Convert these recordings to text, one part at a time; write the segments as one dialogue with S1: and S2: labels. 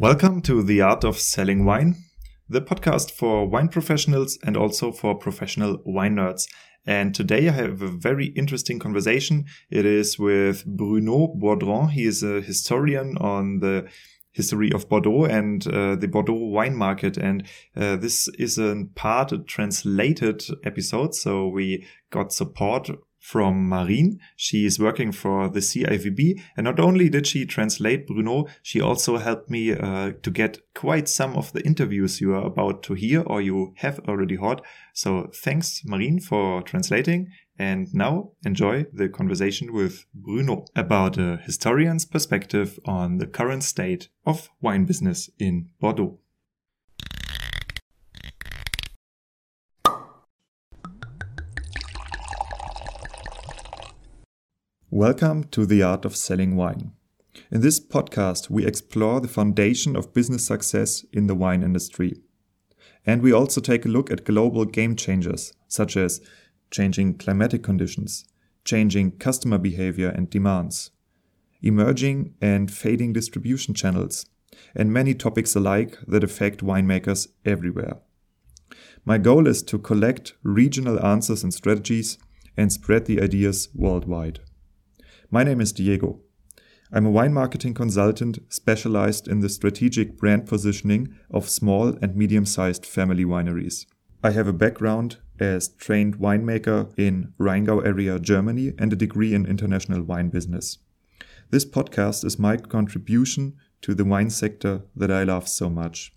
S1: Welcome to The Art of Selling Wine, the podcast for wine professionals and also for professional wine nerds. And today I have a very interesting conversation. It is with Bruno Boidron. He is a historian on the history of Bordeaux and uh, the Bordeaux wine market. And uh, this is a part, a translated episode. So we got support from Marine. She is working for the CIVB. And not only did she translate Bruno, she also helped me uh, to get quite some of the interviews you are about to hear or you have already heard. So thanks, Marine, for translating. And now enjoy the conversation with Bruno about a historian's perspective on the current state of wine business in Bordeaux. Welcome to the Art of Selling Wine. In this podcast, we explore the foundation of business success in the wine industry. And we also take a look at global game changers, such as changing climatic conditions, changing customer behavior and demands, emerging and fading distribution channels, and many topics alike that affect winemakers everywhere. My goal is to collect regional answers and strategies and spread the ideas worldwide. My name is Diego. I'm a wine marketing consultant specialized in the strategic brand positioning of small and medium sized family wineries. I have a background as trained winemaker in Rheingau area, Germany, and a degree in international wine business. This podcast is my contribution to the wine sector that I love so much.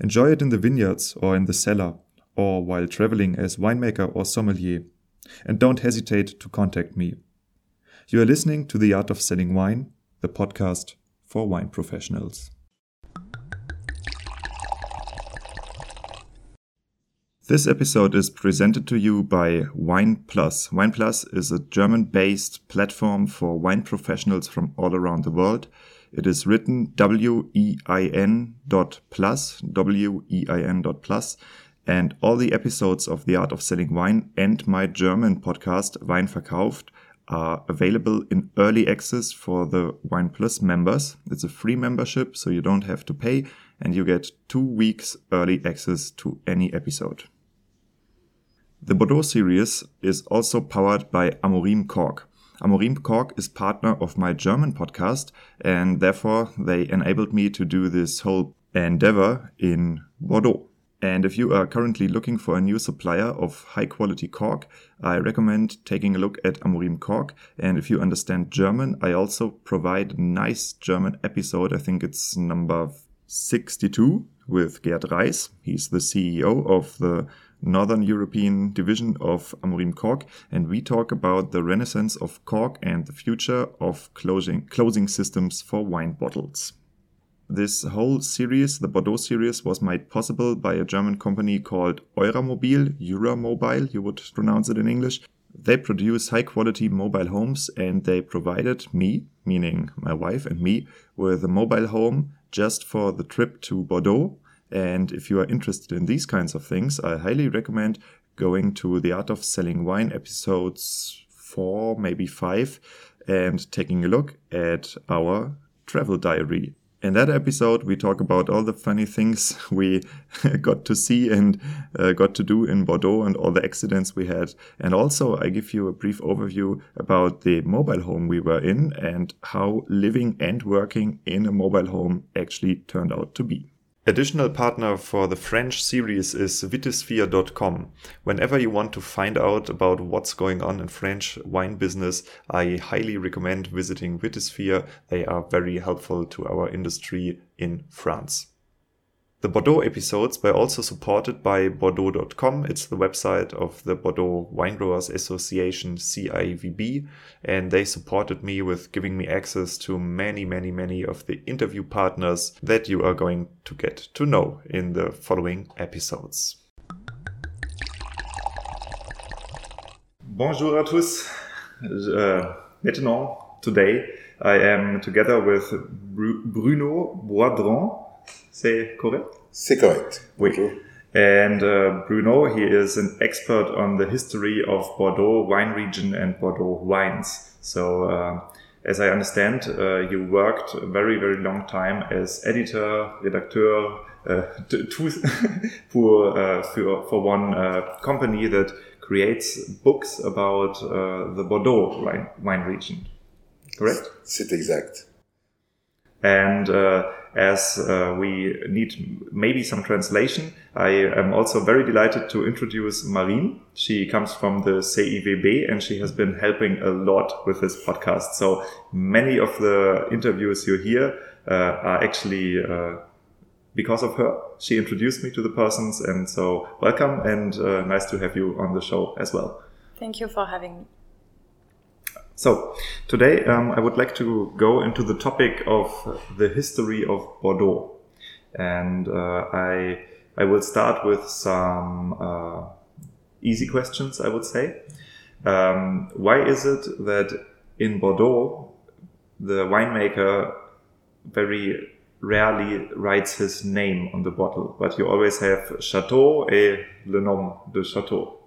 S1: Enjoy it in the vineyards or in the cellar, or while traveling as winemaker or sommelier. And don't hesitate to contact me. You are listening to The Art of Selling Wine, the podcast for wine professionals. This episode is presented to you by Wine Plus. Wine Plus is a German based platform for wine professionals from all around the world. It is written W E I N dot plus, W E I N dot plus, and all the episodes of The Art of Selling Wine and my German podcast, Wein Verkauft, are available in early access for the Wine Plus members. It's a free membership, so you don't have to pay, and you get two weeks early access to any episode. The Bordeaux series is also powered by Amorim Cork. Amorim Cork is partner of my German podcast, and therefore they enabled me to do this whole endeavor in Bordeaux. And if you are currently looking for a new supplier of high quality cork, I recommend taking a look at Amorim Cork. And if you understand German, I also provide a nice German episode. I think it's number 62 with Gerd Reis. He's the CEO of the Northern European division of Amorim Cork, and we talk about the renaissance of cork and the future of closing, closing systems for wine bottles. This whole series, the Bordeaux series, was made possible by a German company called Euramobil, Euramobile, you would pronounce it in English. They produce high quality mobile homes and they provided me, meaning my wife and me, with a mobile home just for the trip to Bordeaux. And if you are interested in these kinds of things, I highly recommend going to the Art of Selling Wine episodes four, maybe five, and taking a look at our travel diary in that episode, we talk about all the funny things we got to see and uh, got to do in Bordeaux and all the accidents we had. And also, I give you a brief overview about the mobile home we were in and how living and working in a mobile home actually turned out to be. Additional partner for the French series is Vitisphere.com. Whenever you want to find out about what's going on in French wine business, I highly recommend visiting Vitisphere. They are very helpful to our industry in France. The Bordeaux episodes were also supported by Bordeaux.com. It's the website of the Bordeaux Winegrowers Association, CIVB, and they supported me with giving me access to many, many, many of the interview partners that you are going to get to know in the following episodes. Bonjour à tous. Uh, maintenant, today, I am together with Bruno Boidron C'est correct?
S2: C'est correct.
S1: Oui. And uh, Bruno, he is an expert on the history of Bordeaux wine region and Bordeaux wines. So, uh, as I understand, uh, you worked a very, very long time as editor, redacteur, uh, for, uh, for, for one uh, company that creates books about uh, the Bordeaux wine, wine region. Correct?
S2: C'est exact.
S1: And uh, as uh, we need maybe some translation, I am also very delighted to introduce Marine. She comes from the CIVB and she has been helping a lot with this podcast. So many of the interviews you hear uh, are actually uh, because of her. She introduced me to the persons, and so welcome and uh, nice to have you on the show as well.
S3: Thank you for having me.
S1: So, today um, I would like to go into the topic of the history of Bordeaux. And uh, I, I will start with some uh, easy questions, I would say. Um, why is it that in Bordeaux, the winemaker very rarely writes his name on the bottle, but you always have Chateau et le nom de Chateau?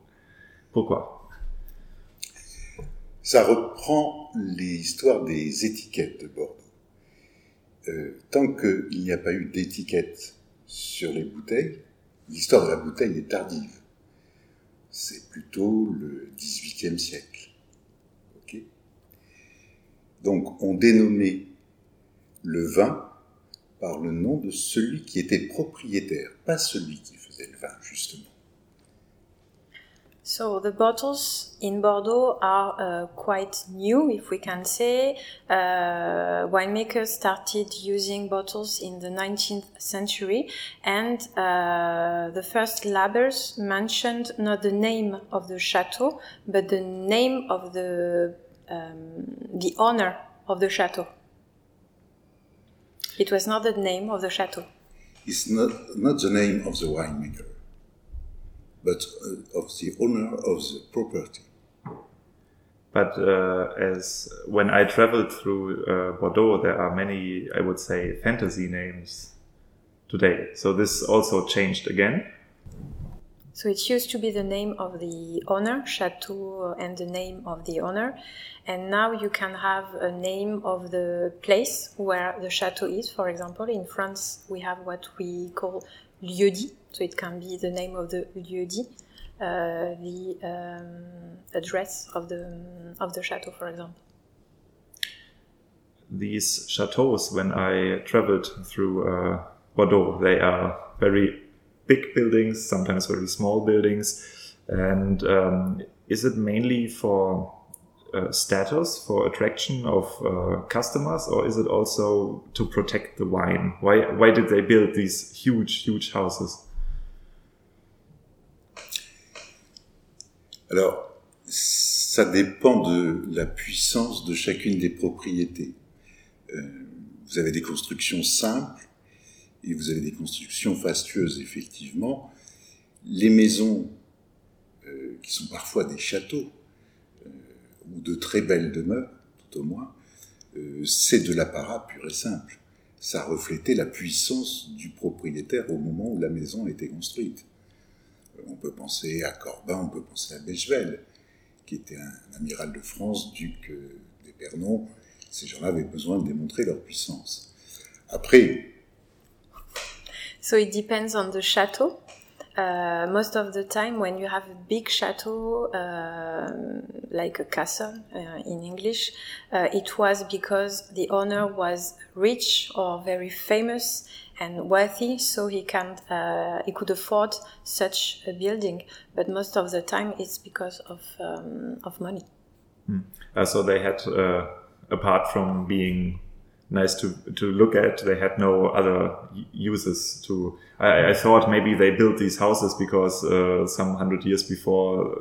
S1: Pourquoi?
S2: Ça reprend l'histoire des étiquettes de Bordeaux. Euh, tant qu'il n'y a pas eu d'étiquette sur les bouteilles, l'histoire de la bouteille est tardive. C'est plutôt le XVIIIe siècle. Donc on dénommait le vin par le nom de celui qui était propriétaire, pas celui qui faisait le vin, justement.
S3: So the bottles in Bordeaux are uh, quite new, if we can say. Uh, winemakers started using bottles in the 19th century, and uh, the first labels mentioned not the name of the chateau, but the name of the um, the owner of the chateau. It was not the name of the chateau.
S2: It's not not the name of the winemaker but uh, of the owner of the property.
S1: But uh, as when I traveled through uh, Bordeaux, there are many, I would say, fantasy names today. So this also changed again.
S3: So it used to be the name of the owner, Chateau, and the name of the owner. And now you can have a name of the place where the chateau is. For example, in France, we have what we call lieu-dit. So it can be the name of the lieu-dit, uh, the um, address of the, of the chateau, for example.
S1: These chateaus, when I traveled through uh, Bordeaux, they are very big buildings, sometimes very small buildings. And um, is it mainly for uh, status for attraction of uh, customers, or is it also to protect the wine? Why did they build these huge huge houses?
S2: Alors, ça dépend de la puissance de chacune des propriétés. Euh, vous avez des constructions simples et vous avez des constructions fastueuses, effectivement. Les maisons, euh, qui sont parfois des châteaux, ou de très belles demeures, tout au moins, euh, c'est de l'apparat pur et simple. Ça reflétait la puissance du propriétaire au moment où la maison a été construite. Euh, on peut penser à Corbin, on peut penser à Bechevel, qui était un, amiral de France, duc d'Épernon. Ces gens-là avaient besoin de démontrer leur puissance. Après.
S3: So it depends on the château. Uh, most of the time, when you have a big chateau, uh, like a castle uh, in English, uh, it was because the owner was rich or very famous and wealthy, so he can uh, he could afford such a building. But most of the time, it's because of um, of money.
S1: Hmm. so they had, apart from being nice to to look at. They had no other uses to. I, I thought maybe they built these houses because uh, some hundred years before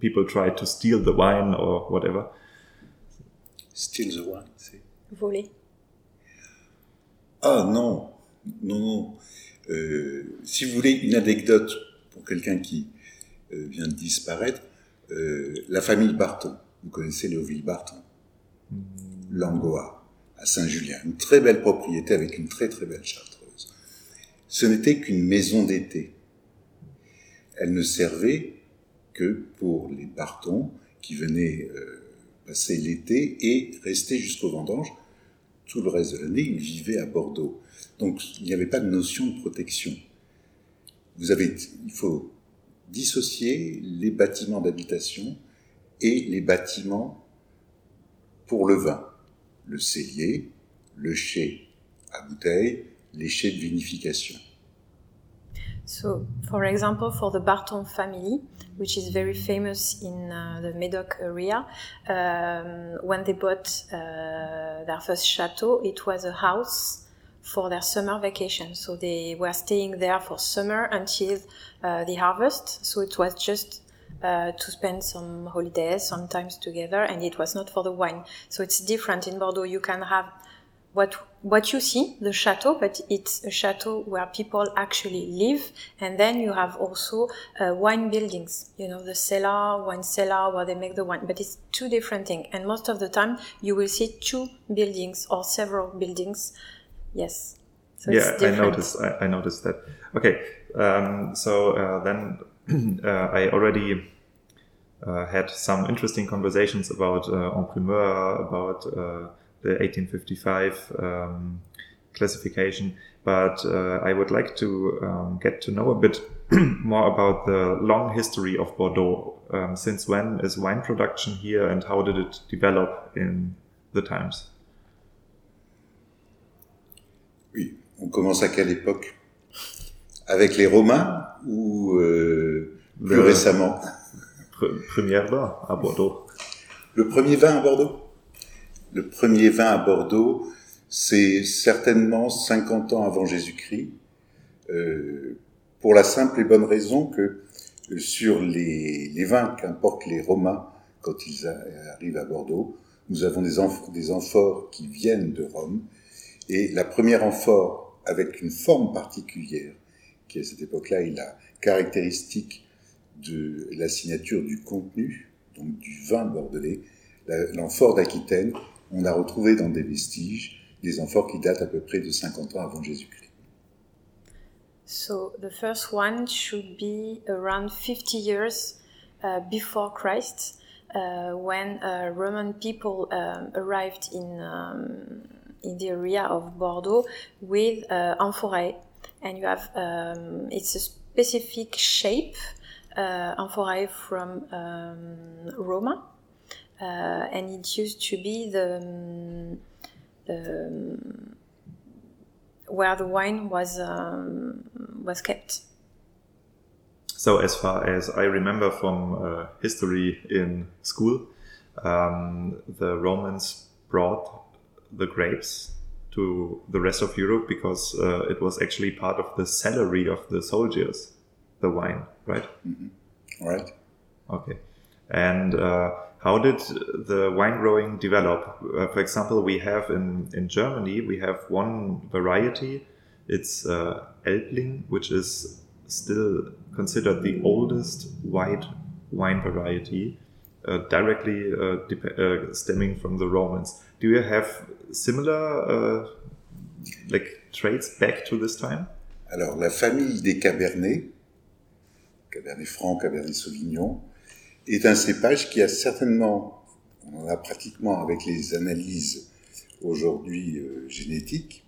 S1: people tried to steal the wine or whatever.
S2: Steal the wine, c'est.
S3: Voler.
S2: Ah non, non, non. Euh, si vous voulez une anecdote pour quelqu'un qui euh, vient de disparaître, euh, la famille Barton. Vous connaissez Léoville Barton, mm. Langoa Saint-Julien, une très belle propriété avec une très très belle chartreuse. Ce n'était qu'une maison d'été. Elle ne servait que pour les partons qui venaient euh, passer l'été et rester jusqu'au vendange. Tout le reste de l'année, ils vivaient à Bordeaux. Donc il n'y avait pas de notion de protection. Vous avez, il faut dissocier les bâtiments d'habitation et les bâtiments pour le vin. Le cellier, le chai à bouteille, les chais de vinification.
S3: So, for example, for the Barton family, which is very famous in uh, the Medoc area, um, when they bought uh, their first chateau, it was a house for their summer vacation. So they were staying there for summer until uh, the harvest. So it was just uh, to spend some holidays, sometimes together, and it was not for the wine. So it's different in Bordeaux. You can have what what you see, the chateau, but it's a chateau where people actually live, and then you have also uh, wine buildings. You know, the cellar, wine cellar, where they make the wine, but it's two different things. And most of the time, you will see two buildings or several buildings. Yes.
S1: So yeah, I noticed. I, I, noticed that. Okay, um, so uh, then I already. Uh, had some interesting conversations about uh, en about uh, the 1855 um, classification. But uh, I would like to um, get to know a bit more about the long history of Bordeaux. Um, since when is wine production here and how did it develop in the times?
S2: Oui, on commence à quelle époque Avec les Romains ou euh, plus le, récemment?
S1: Premier vin à Bordeaux.
S2: Le premier vin à Bordeaux? Le premier vin à Bordeaux, c'est certainement 50 ans avant Jésus-Christ, euh, pour la simple et bonne raison que euh, sur les, les vins qu'importent les Romains quand ils arrivent à Bordeaux, nous avons des, des amphores qui viennent de Rome, et la première amphore avec une forme particulière, qui à cette époque-là est la caractéristique de la signature du contenu, donc du vin bordelais, l'amphore d'Aquitaine, on a retrouvé dans des vestiges des amphores qui datent à peu près de 50 ans avant Jésus-Christ.
S3: So the first one should be around 50 years uh, before Christ, uh, when uh, Roman people um, arrived in um, in the area of Bordeaux with uh, amphorae, and you have um, it's a specific shape uh, amphorae from um, Roma uh, and it used to be the, um, the um, where the wine was um, was kept.
S1: So, as far as I remember from uh, history in school, um, the Romans brought the grapes to the rest of Europe because uh, it was actually part of the salary of the soldiers, the wine, right?
S2: Mm -hmm. Right.
S1: Okay. And uh, how did the wine growing develop? Uh, for example, we have in, in Germany, we have one variety. It's uh, Elbling, which is still considered the oldest white wine variety, uh, directly uh, uh, stemming from the Romans. Do you have similar uh, like traits back to this time?
S2: Alors, la famille des Cabernets, Cabernet Franc, Cabernet Sauvignon, est un cépage qui a certainement, on a pratiquement avec les analyses aujourd'hui euh, génétiques,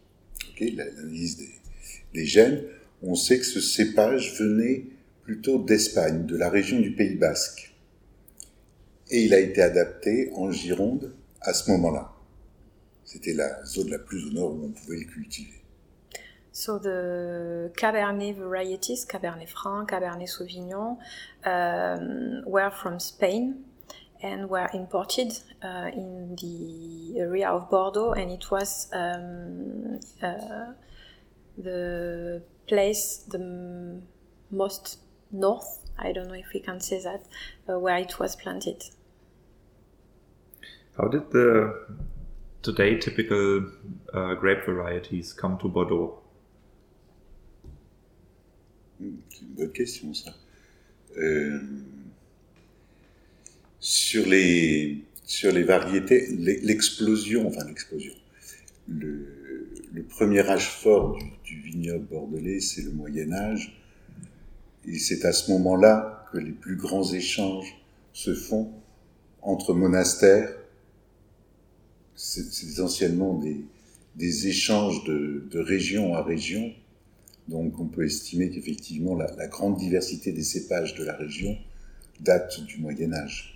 S2: l'analyse des, des, gènes, on sait que ce cépage venait plutôt d'Espagne, de la région du Pays Basque. Et il a été adapté en Gironde à ce moment-là. C'était la zone la plus au nord où on pouvait le cultiver.
S3: So the Cabernet varieties, Cabernet Franc, Cabernet Sauvignon, um, were from Spain and were imported uh, in the area of Bordeaux, and it was um, uh, the place the most north. I don't know if we can say that uh, where it was planted.
S1: How did the today typical uh, grape varieties come to Bordeaux?
S2: C'est une bonne question, ça. Euh, sur, les, sur les variétés, l'explosion, enfin l'explosion, le, le, premier âge fort du, du vignoble bordelais, c'est le Moyen Âge. Et c'est à ce moment-là que les plus grands échanges se font entre monastères c'est essentiellement des, des échanges de, de, région à région. Donc on peut estimer qu'effectivement la, la, grande diversité des cépages de la région date du Moyen Âge.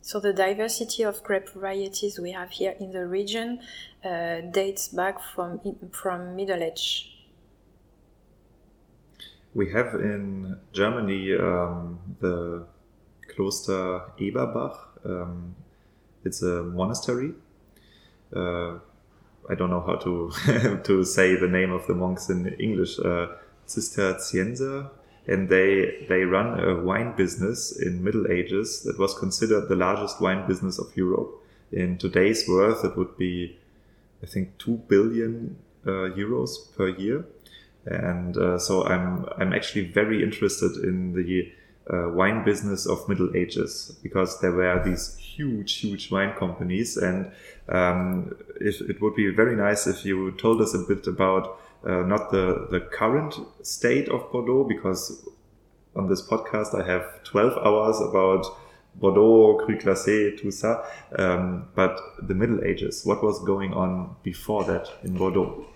S3: So the diversity of grape varieties we have here in the region uh, dates back from from Middle Age.
S1: We have in Germany um, the Kloster Eberbach. Um, it's a monastery. Uh, I don't know how to to say the name of the monks in English. Uh, and they they run a wine business in Middle Ages that was considered the largest wine business of Europe. In today's worth, it would be, I think, two billion uh, euros per year. And uh, so I'm I'm actually very interested in the uh, wine business of Middle Ages because there were these huge, huge wine companies. And um, if, it would be very nice if you told us a bit about uh, not the, the current state of Bordeaux, because on this podcast I have 12 hours about Bordeaux, Cru Classé, tout ça, um, but the Middle Ages, what was going on before that in Bordeaux?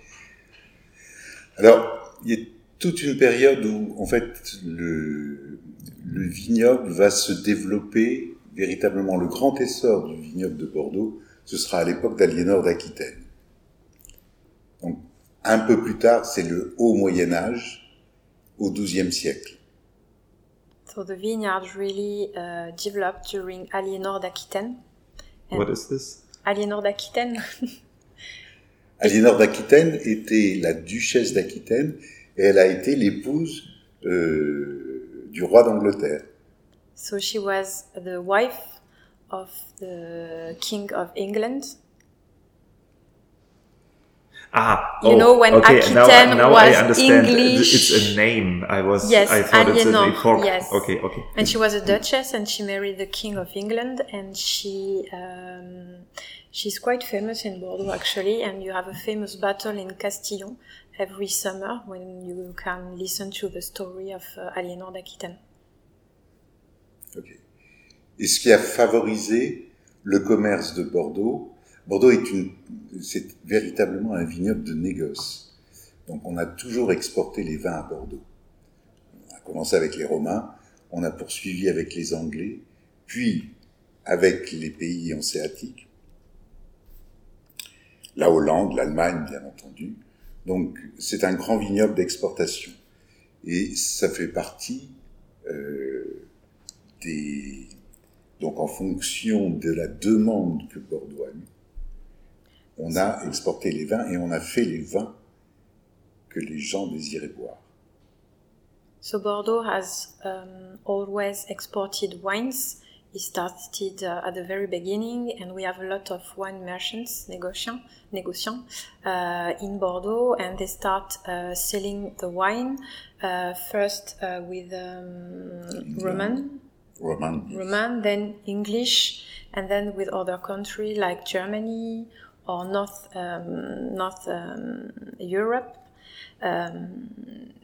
S2: Alors, il y a toute une période où, en fait, le, le vignoble va se développer véritablement le grand essor du vignoble de Bordeaux, ce sera à l'époque d'Aliénor d'Aquitaine. Donc, un peu plus tard, c'est le haut Moyen Âge, au XIIe siècle.
S3: So the vineyard really uh, developed during Aliénor d'Aquitaine.
S1: What is this?
S3: Aliénor d'Aquitaine.
S2: Aliénor d'Aquitaine était la duchesse d'Aquitaine et elle a été l'épouse euh, du roi d'Angleterre.
S3: So she was the wife of the King of England.
S1: Ah,
S3: you oh, know when
S1: okay.
S3: Aquitaine
S1: now, now
S3: was
S1: I understand.
S3: English.
S1: It's a name. I was.
S3: Yes,
S1: I thought it's an
S3: yes.
S1: Okay, okay.
S3: And she was a duchess, and she married the King of England, and she um, she's quite famous in Bordeaux actually. And you have a famous battle in Castillon every summer when you can listen to the story of uh, Aliénor d'Aquitaine.
S2: Et ce qui a favorisé le commerce de Bordeaux, Bordeaux est une, c'est véritablement un vignoble de négoce. Donc on a toujours exporté les vins à Bordeaux. On a commencé avec les Romains, on a poursuivi avec les Anglais, puis avec les pays hanséatiques, la Hollande, l'Allemagne bien entendu. Donc c'est un grand vignoble d'exportation. Et ça fait partie euh, des... Donc en fonction de la demande que Bordeaux a eue, on a exporté les vins et on a fait les vins que les gens désiraient boire.
S3: So Bordeaux has um, always exported wines. It started uh, at the very beginning, and we have a lot of wine merchants, négociants, négociants uh, in Bordeaux, and they start uh, selling the wine uh, first uh, with um, Roman,
S2: Roman,
S3: Roman, then English, and then with other countries like Germany or North um, North um, Europe. Um,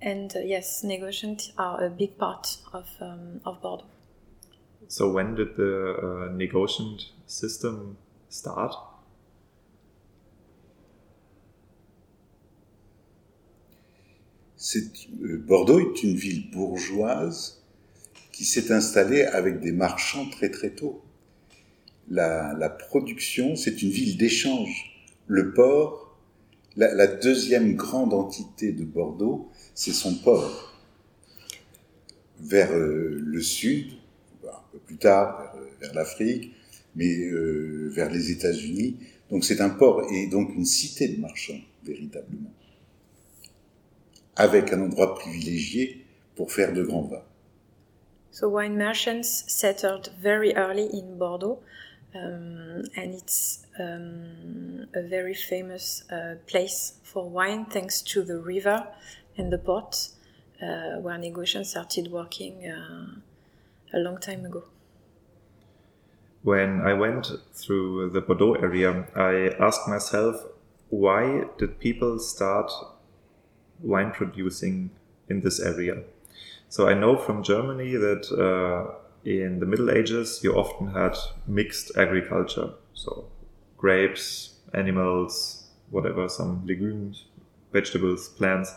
S3: and uh, yes, negotiations are a big part of um, of Bordeaux.
S1: So when did the uh, negotiant system start?
S2: Euh, Bordeaux est une ville bourgeoise qui s'est installée avec des marchands très très tôt la, production, c'est une ville d'échange. Le port, la, deuxième grande entité de Bordeaux, c'est son port. Vers euh, le sud, un peu plus tard, vers, euh, l'Afrique, mais euh, vers les États-Unis. Donc c'est un port et donc une cité de marchands, véritablement. Avec un endroit privilégié pour faire de grands vins.
S3: So wine merchants settled very early in Bordeaux. Um, and it's um, a very famous uh, place for wine thanks to the river and the port uh, where negotiations started working uh, a long time ago.
S1: When I went through the Bordeaux area, I asked myself why did people start wine producing in this area? So I know from Germany that uh, in the Middle Ages, you often had mixed agriculture. so grapes, animals, whatever, some legumes, vegetables, plants.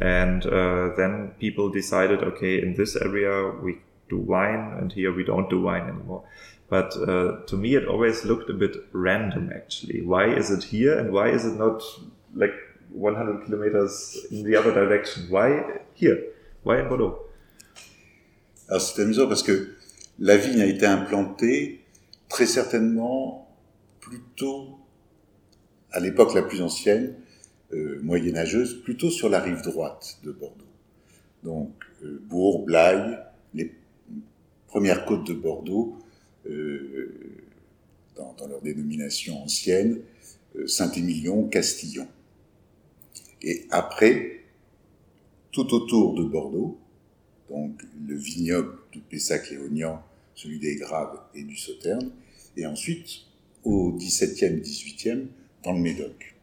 S1: And uh, then people decided, okay, in this area we do wine, and here we don't do wine anymore. But uh, to me, it always looked a bit random, actually. Why is it here, and why is it not like 100 kilometers in the other direction? Why here? Why in Bordeaux?
S2: Alors c'est amusant parce que la vigne a été implantée très certainement plutôt à l'époque la plus ancienne, euh, moyenâgeuse, plutôt sur la rive droite de Bordeaux. Donc euh, Bourg, Blaye, les premières côtes de Bordeaux, euh, dans, dans, leur dénomination ancienne, euh, Saint-Émilion, Castillon. Et après, tout autour de Bordeaux, donc le vignoble de Pessac-Léognan, celui des Graves et du Sauterne, et ensuite au 17e, 18e, dans le Médoc.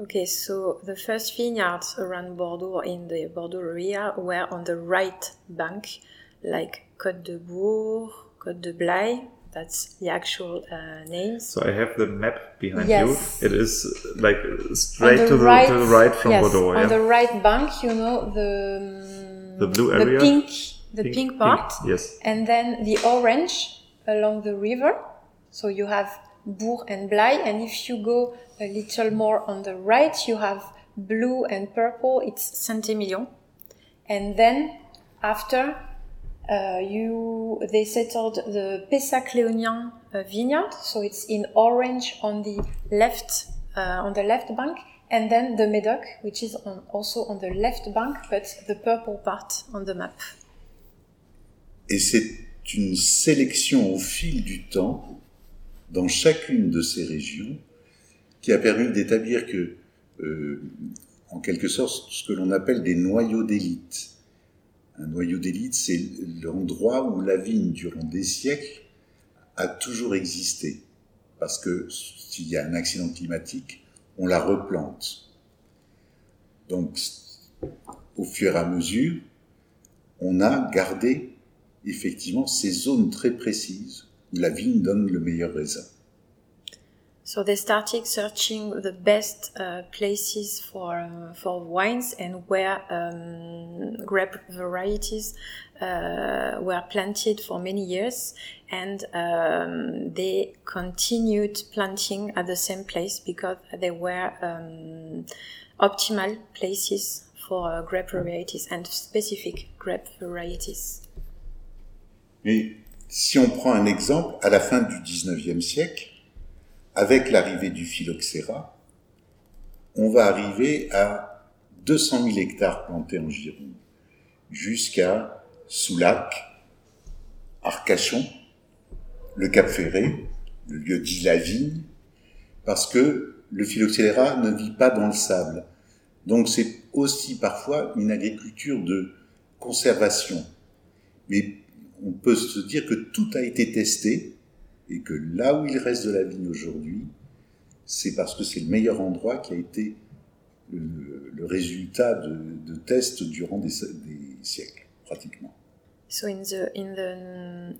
S3: Okay, so the first vineyards around Bordeaux in the Bordeaux area were on the right bank, like Côte de Bourg, Côte de Blaye. That's the actual uh, names.
S1: So I have the map behind
S3: Yes.
S1: you. It is like straight to, the, to the right from
S3: yes,
S1: Bordeaux.
S3: On
S1: yeah?
S3: the right bank, you know the
S1: The blue area, the
S3: pink, the pink, part,
S1: Yes.
S3: and then the orange along the river. So you have Bourg and Blaye, and if you go a little more on the right, you have blue and purple. It's Saint-Emilion, and then after uh, you they settled the Pessac-Léognan uh, vineyard, so it's in orange on the left uh, on the left bank, and then the Médoc, which is on, also on the left bank, but the purple part on the map.
S2: Et c'est une sélection au fil du temps, dans chacune de ces régions, qui a permis d'établir que, euh, en quelque sorte, ce que l'on appelle des noyaux d'élite. Un noyau d'élite, c'est l'endroit où la vigne, durant des siècles, a toujours existé. Parce que s'il y a un accident climatique, on la replante. Donc, au fur et à mesure, on a gardé effectivement ces zones très précises où la vigne donne le meilleur raisin.
S3: So they started searching the best uh, places for uh, for wines and where um, grape varieties uh, were planted for many years, and um, they continued planting at the same place because they were um, optimal places for uh, grape varieties and specific grape varieties.
S2: Mais si on prend un exemple, à la fin du 19e siècle, avec l'arrivée du phylloxéra, on va arriver à 200 000 hectares plantés en Gironde, jusqu'à Soulac, Arcachon, le Cap Ferré, le lieu dit la vigne, parce que le phylloxéra ne vit pas dans le sable. Donc c'est aussi parfois une agriculture de conservation. Mais on peut se dire que tout a été testé et que là où il reste de la vigne aujourd'hui, c'est parce que c'est le meilleur endroit qui a été le, résultat de, tests durant des, siècles, pratiquement.
S3: So in the in the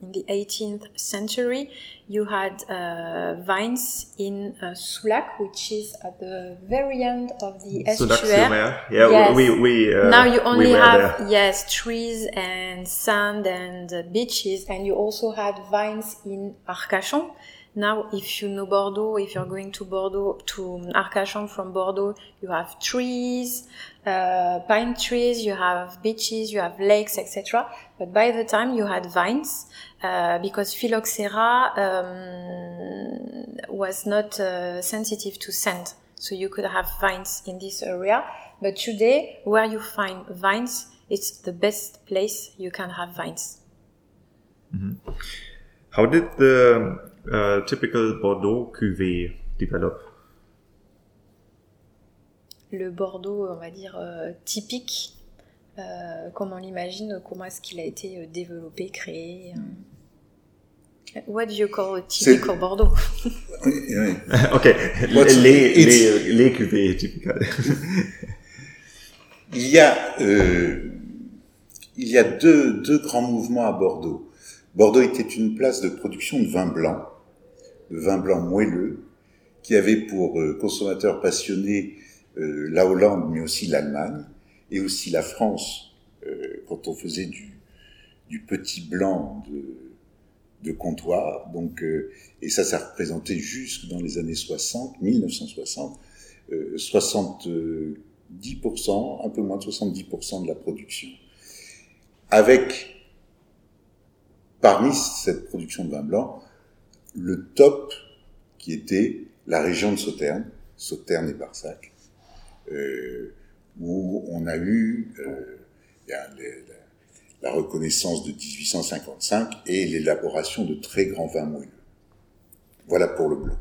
S3: in the 18th century, you had uh, vines in uh, Soulac, which is at the very end of the estuary.
S1: Yeah,
S3: yes.
S1: we we uh,
S3: now you only
S1: we
S3: have
S1: there.
S3: yes trees and sand and uh, beaches, and you also had vines in Arcachon. Now, if you know Bordeaux, if you're going to Bordeaux to Arcachon from Bordeaux, you have trees, uh, pine trees, you have beaches, you have lakes, etc. But by the time you had vines, uh, because phylloxera um, was not uh, sensitive to scent, so you could have vines in this area. But today, where you find vines, it's the best place you can have vines.
S1: Mm-hmm. How did the uh, typical Bordeaux cuvée develop?
S3: Le Bordeaux, on va dire euh, typique, euh, comme on l'imagine, comment est-ce qu'il a été euh, développé, créé What do you call a typical Bordeaux?
S2: Oui, oui.
S1: Ok, les, les, les cuvées typiques.
S2: il y a, euh, il y a deux, deux grands mouvements à Bordeaux. Bordeaux était une place de production de vin blanc. De vin blanc moelleux qui avait pour euh, consommateurs passionnés euh, la Hollande, mais aussi l'Allemagne, et aussi la France, euh, quand on faisait du, petit blanc de, de comptoir. Donc, et ça, ça représentait jusque dans les années 60, 1960, 70%, un peu moins de 70% de la production. Avec, parmi cette production de vin blanc, le top qui était la région de Sauternes, Sauternes et Barsac, euh, où on a eu euh, la, la, reconnaissance de 1855 et l'élaboration de très grands vins moelleux. Voilà pour le blanc.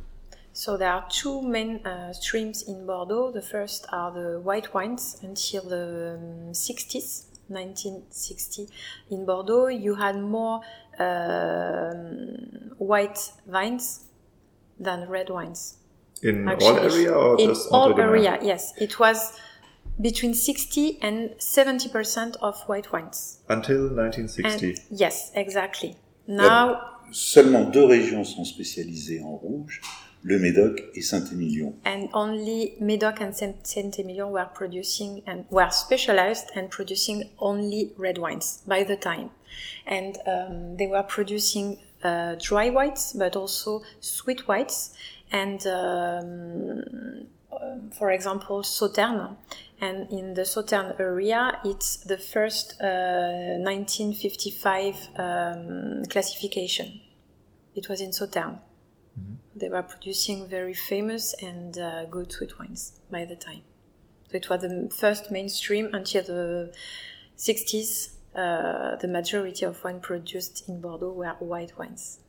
S3: So there are two main uh, streams in Bordeaux. The first are the white wines until the um, 60s, 1960. In Bordeaux, you had more uh, white vines than red wines.
S1: In actually. all area or
S3: in
S1: just
S3: all area? Yes, it was between 60 and 70 percent of white wines
S1: until 1960.
S3: And yes, exactly. Now,
S2: seulement deux régions sont spécialisées en rouge. Le Médoc et Saint-Émilion.
S3: And only Médoc and Saint-Émilion were producing and were specialized and producing only red wines by the time. And um, they were producing uh, dry whites, but also sweet whites. And um, uh, for example, Sauternes. And in the Sauternes area, it's the first uh, 1955 um, classification. It was in Sauternes. They were producing very famous and uh, good sweet wines by the time. So it was the first mainstream until the 60s uh, the majority of wine produced in Bordeaux were white wines.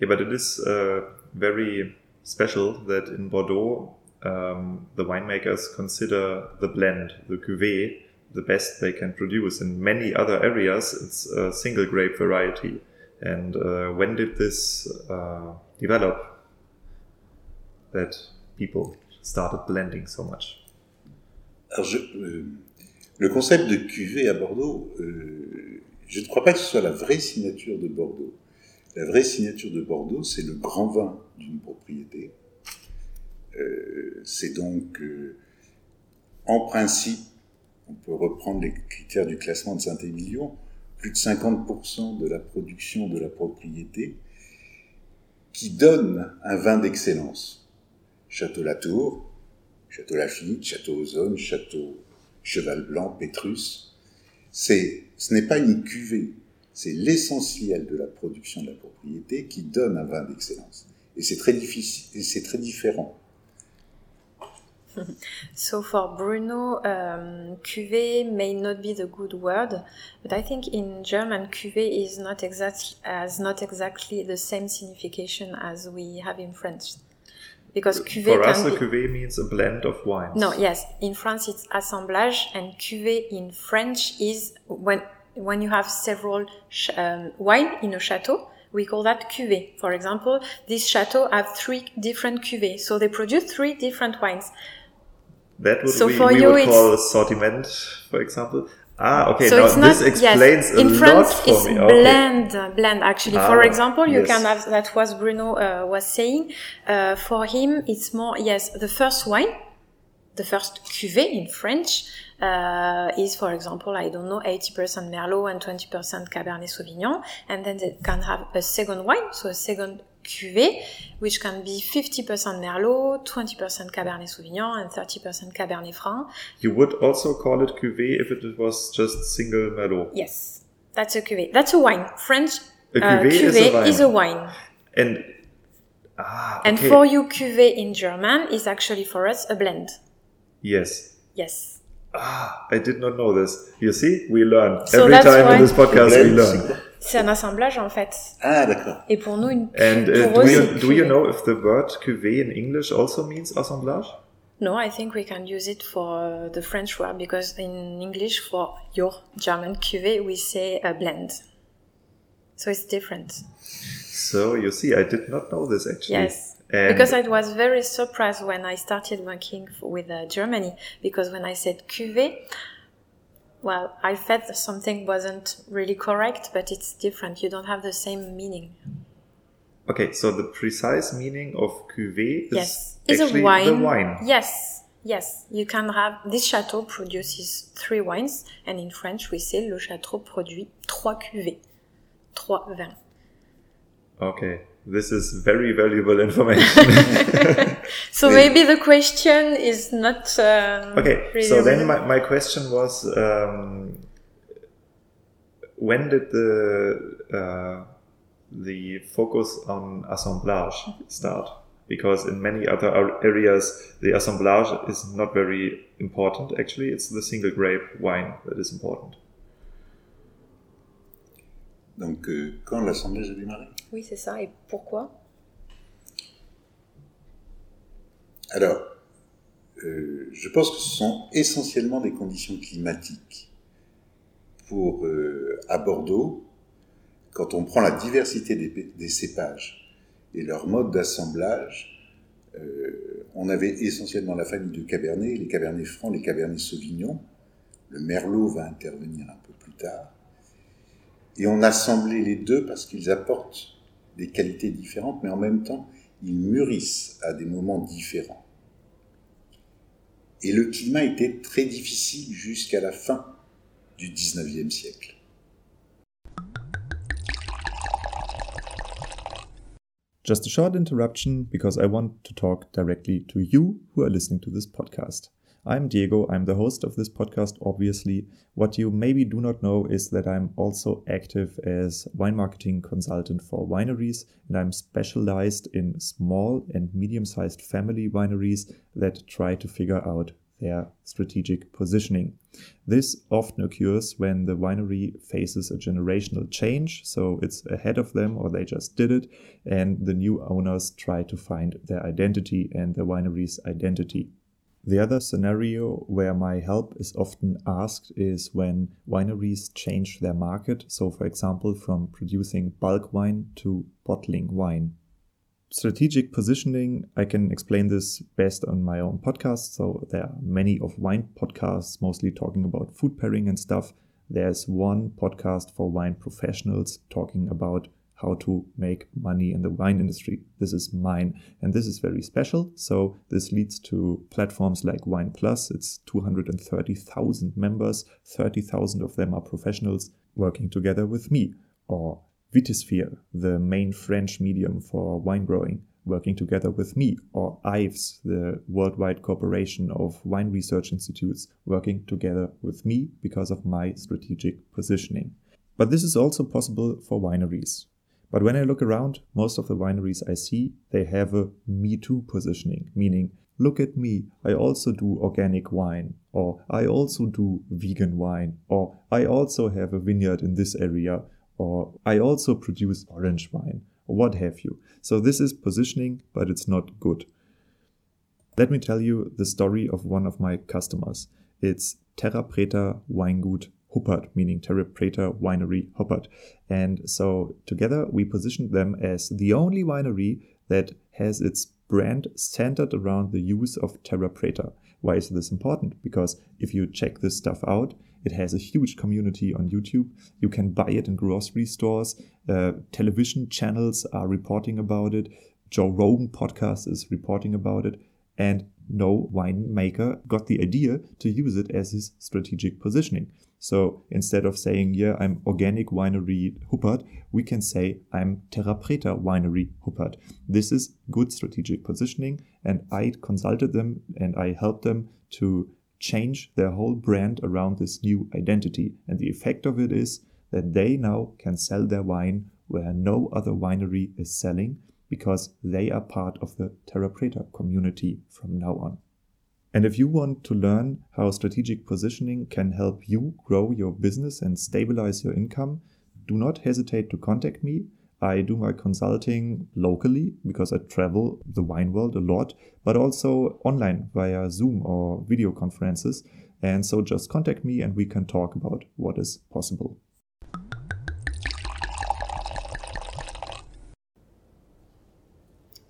S1: Yeah, but it is uh, very special that in Bordeaux um, the winemakers consider the blend, the cuvée, the best they can produce. In many other areas, it's a single grape variety. And uh, when did this uh, develop that people started blending so much?
S2: Alors je, euh, Le concept de cuvée à Bordeaux, euh, je ne crois pas que ce soit la vraie signature de Bordeaux. La vraie signature de Bordeaux, c'est le grand vin d'une propriété. Euh, c'est donc, euh, en principe, on peut reprendre les critères du classement de Saint-Émilion, plus de 50% de la production de la propriété qui donne un vin d'excellence. Château Latour, Château Lafitte, Château Ozone, Château Cheval Blanc, Pétrus. C'est, ce n'est pas une cuvée, c'est l'essentiel de la production de la propriété qui donne un vin d'excellence. Et c'est très difficile, et c'est très différent.
S3: So for Bruno, um, cuvée may not be the good word, but I think in German cuvée is not exactly has not exactly the same signification as we have in French. Because cuvée
S1: For us, a cuvée means a blend of wines.
S3: No, yes. In France, it's assemblage, and cuvée in French is when when you have several um, wine in a chateau. We call that cuvée. For example, this chateau have three different cuvées, so they produce three different wines.
S1: That would so we, for we you would call a sortiment, for example. Ah, okay. So now it's not, this explains yes,
S3: in
S1: a
S3: France,
S1: lot for
S3: it's
S1: me.
S3: Blend, okay. blend actually. Ah, for example, you yes. can have that was Bruno uh, was saying. Uh, for him, it's more yes. The first wine, the first cuvée in French, uh, is for example, I don't know, 80% Merlot and 20% Cabernet Sauvignon, and then they can have a second wine, so a second cuvée, which can be 50% Merlot, 20% Cabernet Sauvignon, and 30% Cabernet Franc.
S1: You would also call it cuvée if it was just single Merlot.
S3: Yes, that's a cuvée. That's a wine. French a cuvée, uh, cuvée is, a is, a wine.
S1: And ah,
S3: okay. and for you, cuvée in German is actually for us a blend.
S1: Yes.
S3: Yes.
S1: Ah, I did not know this. You see, we learn so every time in this podcast. We learn.
S3: C'est un assemblage en fait.
S2: Ah d'accord.
S3: Et pour nous une
S1: And uh, do, you, do you know if the word cuvée in English also means assemblage?
S3: No, I think we can use it for uh, the French word because in English for your German cuvée we say a blend. So it's different.
S1: So you see, I did not know this actually.
S3: Yes. And because I was very surprised when I started working with uh, Germany because when I said cuvée, well, I felt something wasn't really correct, but it's different. You don't have the same meaning.
S1: Okay, so the precise meaning of cuvée is
S3: yes, is
S1: actually
S3: a wine.
S1: the wine.
S3: Yes, yes. You can have this chateau produces three wines, and in French we say le château produit trois cuvées, trois vins.
S1: Okay, this is very valuable information.
S3: So maybe the question is not. Um,
S1: okay,
S3: really
S1: so then my, my question was um, when did the uh, the focus on assemblage start? Because in many other areas, the assemblage is not very important. Actually, it's the single grape wine that is important.
S2: Donc, euh, quand l'assemblage a démarré
S3: Oui, c'est ça. Et pourquoi?
S2: Alors, euh, je pense que ce sont essentiellement des conditions climatiques. Pour euh, à Bordeaux, quand on prend la diversité des, cépages et leur mode d'assemblage, euh, on avait essentiellement la famille de Cabernet, les Cabernets Francs, les Cabernets Sauvignon. Le Merlot va intervenir un peu plus tard. Et on assemblait les deux parce qu'ils apportent des qualités différentes, mais en même temps, ils mûrissent à des moments différents. Et le climat était très difficile jusqu'à la fin du 19e siècle.
S1: Just a short interruption because I want to talk directly to you who are listening to this podcast. I'm Diego, I'm the host of this podcast, obviously. What you maybe do not know is that I'm also active as wine marketing consultant for wineries, and I'm specialized in small and medium sized family wineries that try to figure out their strategic positioning. This often occurs when the winery faces a generational change, so it's ahead of them or they just did it, and the new owners try to find their identity and the winery's identity. The other scenario where my help is often asked is when wineries change their market, so for example, from producing bulk wine to bottling wine. Strategic positioning, I can explain this best on my own podcast. So there are many of wine podcasts, mostly talking about food pairing and stuff. There's one podcast for wine professionals talking about how to make money in the wine industry. This is mine, and this is very special. So this leads to platforms like Wine Plus. It's 230,000 members. 30,000 of them are professionals working together with me. Or Vitisphere, the main French medium for wine growing, working together with me, or IVES, the worldwide corporation of wine research institutes, working together with me because of my strategic positioning. But this is also possible for wineries. But when I look around, most of the wineries I see, they have a me too positioning, meaning, look at me, I also do organic wine, or I also do vegan wine, or I also have a vineyard in this area, or I also produce orange wine, or what have you. So this is positioning, but it's not good. Let me tell you the story of one of my customers. It's Terra Preta Weingut Huppert, meaning Terra Preta Winery Huppert. And so together we positioned them as the only winery that has its brand centered around the use of Terra Preta. Why is this important? Because if you check this stuff out, it has a huge community on YouTube. You can buy it in grocery stores. Uh, television channels are reporting about it. Joe Rogan podcast is reporting about it. And no winemaker got the idea to use it as his strategic positioning. So instead of saying, yeah, I'm organic winery Huppert, we can say I'm Terra Preta winery Huppert. This is good strategic positioning. And I consulted them and I helped them to change their whole brand around this new identity. And the effect of it is that they now can sell their wine where no other winery is selling because they are part of the Terra Preta community from now on. And if you want to learn how strategic positioning can help you grow your business and stabilize your income, do not hesitate to contact me. I do my consulting locally because I travel the wine world a lot, but also online via Zoom or video conferences. And so just contact me and we can talk about what is possible.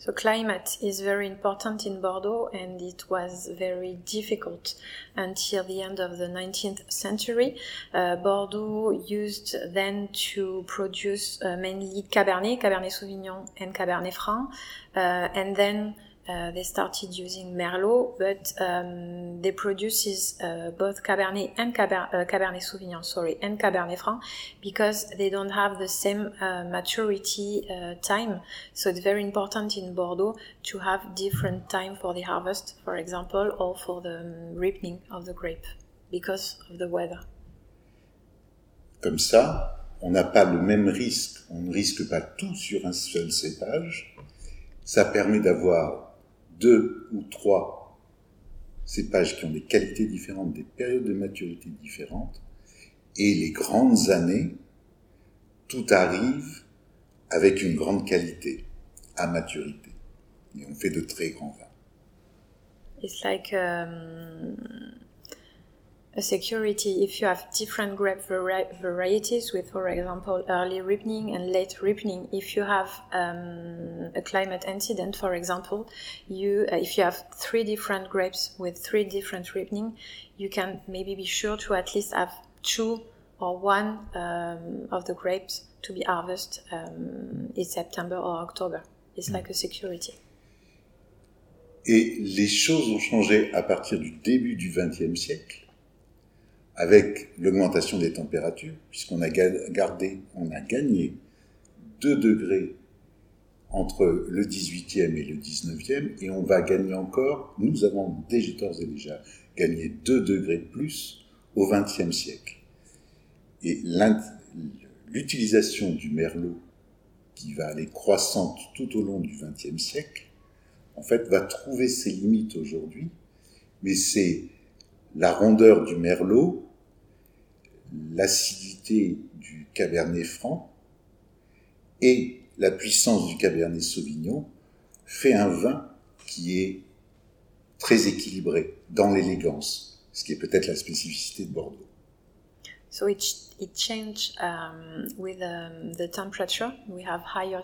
S3: So climate is very important in Bordeaux, and it was very difficult until the end of the 19th century. Uh, Bordeaux used then to produce uh, mainly Cabernet, Cabernet Sauvignon, and Cabernet Franc, uh, and then uh, they started using Merlot, but um, they produces uh, both Cabernet and Caber uh, Cabernet Sauvignon, sorry, and Cabernet Franc because they don't have the same uh, maturity uh, time. So it's very important in Bordeaux to have different time for the harvest, for example, or for the um, ripening of the grape because of the weather.
S2: Comme ça, on n'a pas le même risque, on ne risque pas tout sur un seul cépage. Ça permet d'avoir deux ou trois cépages qui ont des qualités différentes, des périodes de maturité différentes, et les grandes années, tout arrive avec une grande qualité à maturité. Et on fait de très grands vins.
S3: It's like um, a security if you have different grape vari varieties with, for example, early ripening and late ripening. If you have um, a climate incident, for example, you uh, if you have three different grapes with three different ripening, you can maybe be sure to at least have two or one um, of the grapes to be harvested um, in September or October. It's mm. like a security.
S2: Et les choses ont changé à partir du début du XXe siècle avec l'augmentation des températures, puisqu'on a gardé, on a gagné 2 degrés entre le 18e et le 19e, et on va gagner encore, nous avons déjà gagné 2 degrés de plus au 20e siècle. Et l'utilisation du merlot, qui va aller croissante tout au long du 20e siècle, en fait, va trouver ses limites aujourd'hui, mais c'est la rondeur du merlot, l'acidité du cabernet franc et la puissance du cabernet sauvignon fait un vin qui est très équilibré dans l'élégance, ce qui est peut-être la spécificité de Bordeaux.
S3: So it, it changed um, with um, the temperature. We have higher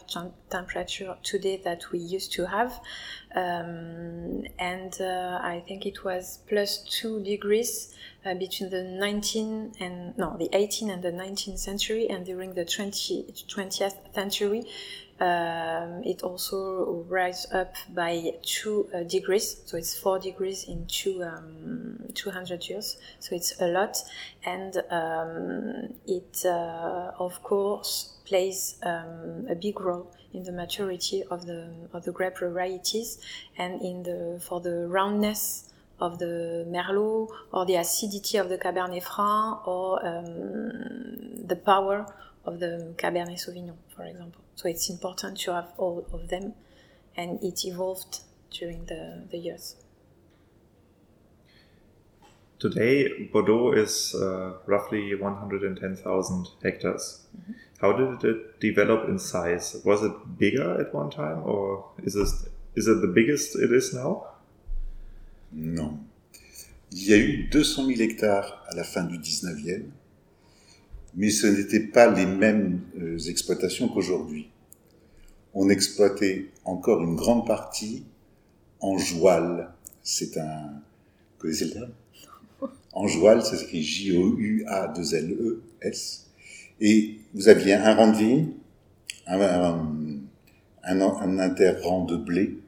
S3: temperature today that we used to have. Um, and uh, I think it was plus two degrees uh, between the 19 and, no, the 18th and the 19th century. And during the 20, 20th century, um, it also rises up by two uh, degrees, so it's four degrees in two um, 200 years. So it's a lot, and um, it uh, of course plays um, a big role in the maturity of the of the grape varieties and in the for the roundness of the merlot or the acidity of the cabernet franc or um, the power of the cabernet sauvignon, for example. So it's important to have all of them, and it evolved during the, the years.
S1: Today, Bordeaux is uh, roughly 110,000 hectares. Mm -hmm. How did it develop in size? Was it bigger at one time, or is it, is it the biggest it is now?
S2: Non. Il y a eu 200 000 hectares à la fin du 19e mais ce n'étaient pas les mêmes euh, exploitations qu'aujourd'hui. On exploitait encore une grande partie en joual. C'est un... Vous connaissez le terme? En joual, ça s'écrit J-O-U-A-2-L-E-S. Et vous aviez un rang de vigne, un, un, interrang de blé,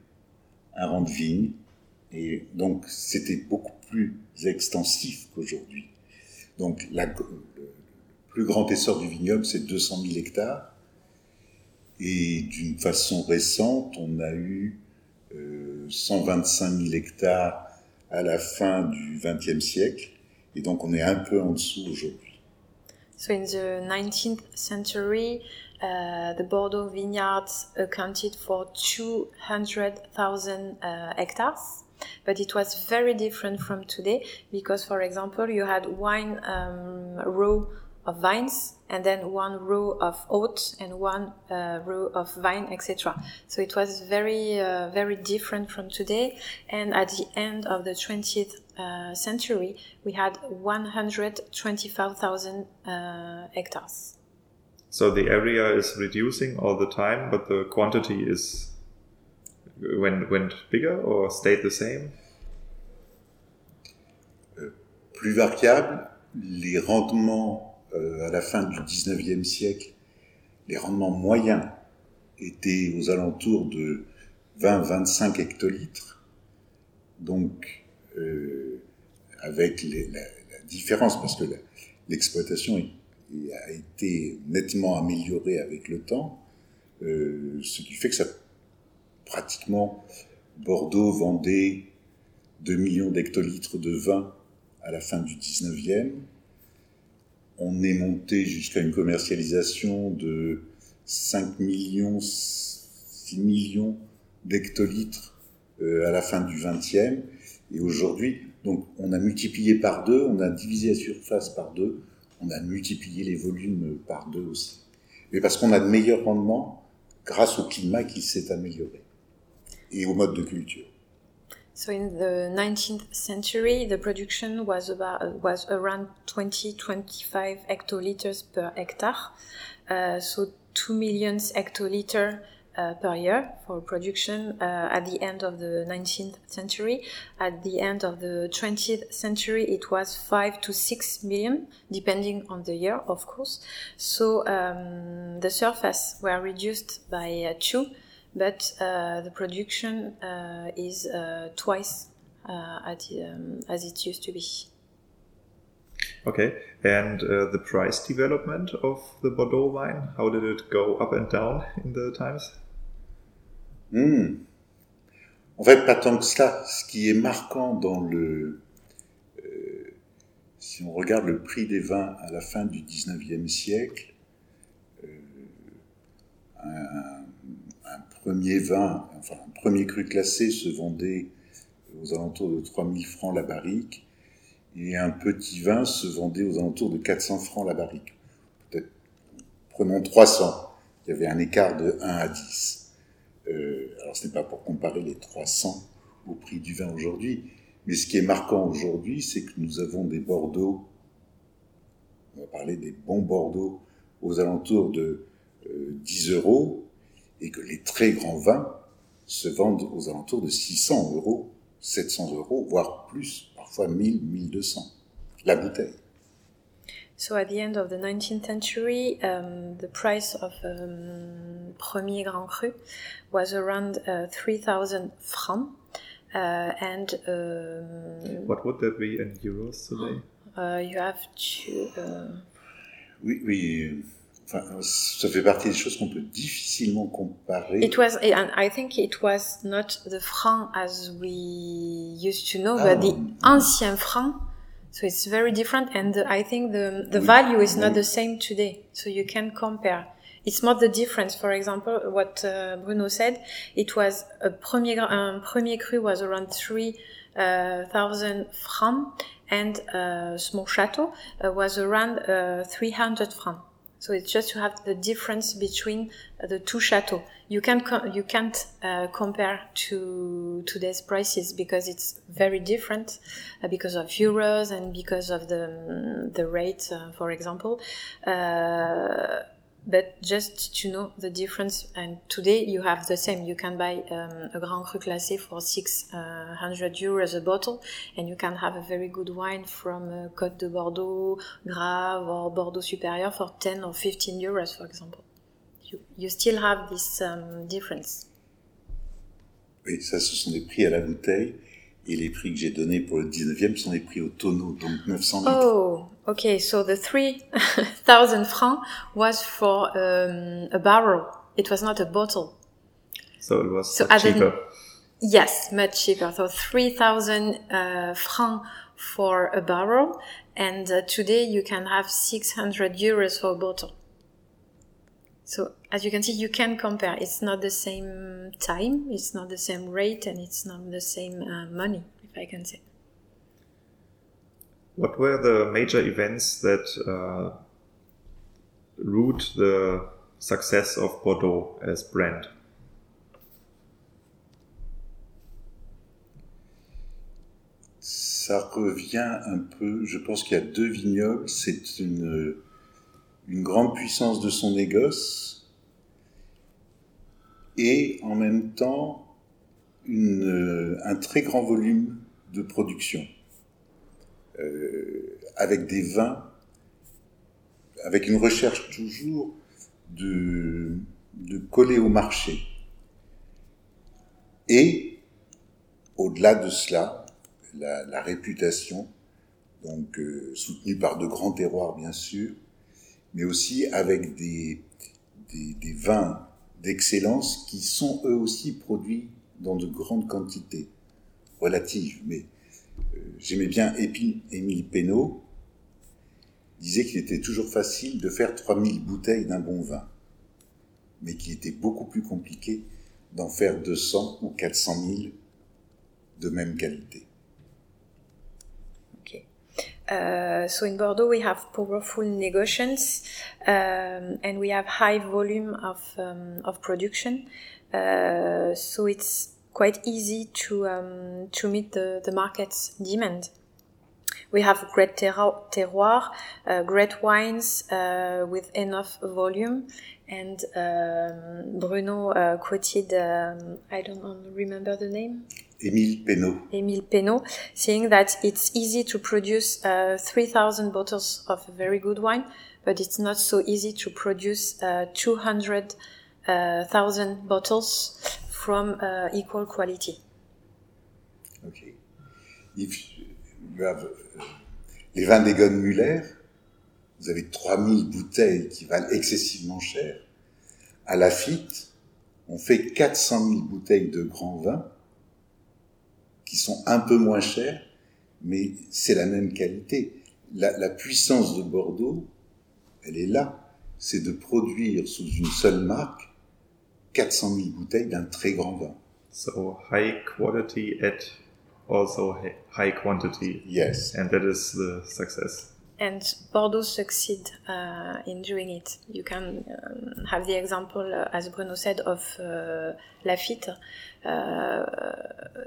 S2: un rang de vigne, et donc c'était beaucoup plus extensif qu'aujourd'hui. Donc la, plus grand essor du vignoble, c'est 200 000 hectares. Et d'une façon récente, on a eu euh, 125 000 hectares à la fin du XXe siècle. Et donc, on est un peu en dessous aujourd'hui.
S3: So in the 19th century, uh, the Bordeaux vineyards accounted for 200,000 uh, hectares. But it was very different from today because, for example, you had one um, row of vines and then one row of oats and one uh, row of vine etc so it was very uh, very different from today. And at the end of the 20th uh, century we had 125,000 uh, hectares.
S1: So the area is reducing all the time but the quantity is went went bigger or stayed the same?
S2: Euh, plus variable, les rendements euh, à la fin du 19e siècle, les rendements moyens étaient aux alentours de 20-25 hectolitres. Donc, euh, avec la, différence, parce que l'exploitation a été nettement améliorée avec le temps, euh, ce qui fait que ça pratiquement Bordeaux vendait 2 millions d'hectolitres de vin à la fin du 19e. On est monté jusqu'à une commercialisation de 5 millions, 6 millions d'hectolitres euh, à la fin du 20e. Et aujourd'hui, on a multiplié par deux, on a divisé la surface par deux, on a multiplié les volumes par deux aussi. Mais parce qu'on a de meilleurs rendements grâce au climat qui s'est amélioré et au mode de culture.
S3: So in the 19th century, the production was about was around 20-25 hectoliters per hectare. Uh, so 2 million hectoliter uh, per year for production uh, at the end of the 19th century. At the end of the 20th century, it was 5 to 6 million, depending on the year, of course. So um, the surface were reduced by uh, two, but uh, the production uh, is uh, twice at, um, as it used to be.
S1: Okay, and uh, the price development of the Bordeaux wine, how did it go up and down in the times?
S2: Hmm. En fait, pas tant que cela. Ce qui est marquant dans le... Euh, si on regarde le prix des vins à la fin du 19e siècle, euh, un, premier vin, enfin premier cru classé se vendait aux alentours de 3000 francs la barrique, et un petit vin se vendait aux alentours de 400 francs la barrique. Peut-être, prenons 300. Il y avait un écart de 1 à 10. Euh, alors ce n'est pas pour comparer les 300 au prix du vin aujourd'hui, mais ce qui est marquant aujourd'hui, c'est que nous avons des Bordeaux, on va parler des bons Bordeaux, aux alentours de euh, 10 euros, et que les très grands vins se vendent aux alentours de 600 euros, 700 euros, voire plus, parfois 1000, 1200, la bouteille.
S3: So at the end of the 19th century, um, the price of um, Premier Grand Cru was around uh, 3,000 francs. Uh, and um,
S1: what would that be in euros today?
S3: Uh, you have to. Uh,
S2: oui. Enfin, ça fait partie des choses qu'on peut difficilement comparer.
S3: It was, and I think it was not the franc as we used to know, ah, but the ancien franc so it's very different, and the, I think the the value is not the same today. So you can compare. It's not the difference. For example, what uh, Bruno said, it was a premier un premier cru was around three uh, thousand francs, and a small chateau uh, was around uh, three hundred francs. So it's just to have the difference between the two chateaux. You can't you can't uh, compare to today's prices because it's very different uh, because of euros and because of the the rate, uh, for example. Uh, but just to know the difference and today you have the same. You can buy um, a grand cru classé for 600 euros a bottle and you can have a very good wine from uh, Côte de Bordeaux Grave or Bordeaux Supérieur for 10 or 15 euros for example. You, you still have this um, difference.
S2: Oui ça ce sont des prix à la bouteille et les prix que j'ai donnés pour le 19e sont les prix au tonneau donc 900 litres
S3: oh Okay, so the 3,000 francs was for um, a barrel. It was not a bottle.
S1: So it was so cheaper.
S3: yes, much cheaper. So 3,000 uh, francs for a barrel. And uh, today you can have 600 euros for a bottle. So as you can see, you can compare. It's not the same time, it's not the same rate, and it's not the same uh, money, if I can say.
S1: What were the major events that uh, root the success of Bordeaux as brand?
S2: Ça revient un peu, je pense qu'il y a deux vignobles, c'est une, une grande puissance de son négoce et en même temps euh, un très grand volume de production, euh, avec des vins, avec une recherche toujours de, coller au marché. Et, au-delà de cela, la, réputation, donc euh, soutenue par de grands terroirs bien sûr, mais aussi avec des, des vins d'excellence qui sont eux aussi produits dans de grandes quantités relatives. Mais euh, j'aimais bien Émile Pénaud, disait qu'il était toujours facile de faire 3000 bouteilles d'un bon vin, mais qu'il était beaucoup plus compliqué d'en faire 200 ou 400 000 de même qualité.
S3: Uh, so in Bordeaux, we have powerful negotiations, um, and we have high volume of um, of production. Uh, so it's quite easy to um, to meet the the market's demand. We have great terroir, uh, great wines uh, with enough volume, and um, Bruno uh, quoted um, I don't remember the name.
S2: Émile Peynaud.
S3: Émile Peynaud, saying that it's easy to produce uh, 3,000 bottles of very good wine, but it's not so easy to produce uh, 200,000 uh, bottles from uh, equal quality.
S2: Okay. If you have uh, les vins d'Egon Müller, vous avez 3000 bouteilles qui valent excessivement cher. À Lafitte, on fait 400 000 bouteilles de grands vins qui sont un peu moins chers, mais c'est la même qualité. La, la, puissance de Bordeaux, elle est là. C'est de produire sous une seule marque 400 000 bouteilles d'un très grand vin.
S1: So high quality at also high quantity.
S2: Yes.
S1: And that is the success.
S3: And Bordeaux succeed uh, in doing it. You can um, have the example, uh, as Bruno said, of uh, Lafite. Uh,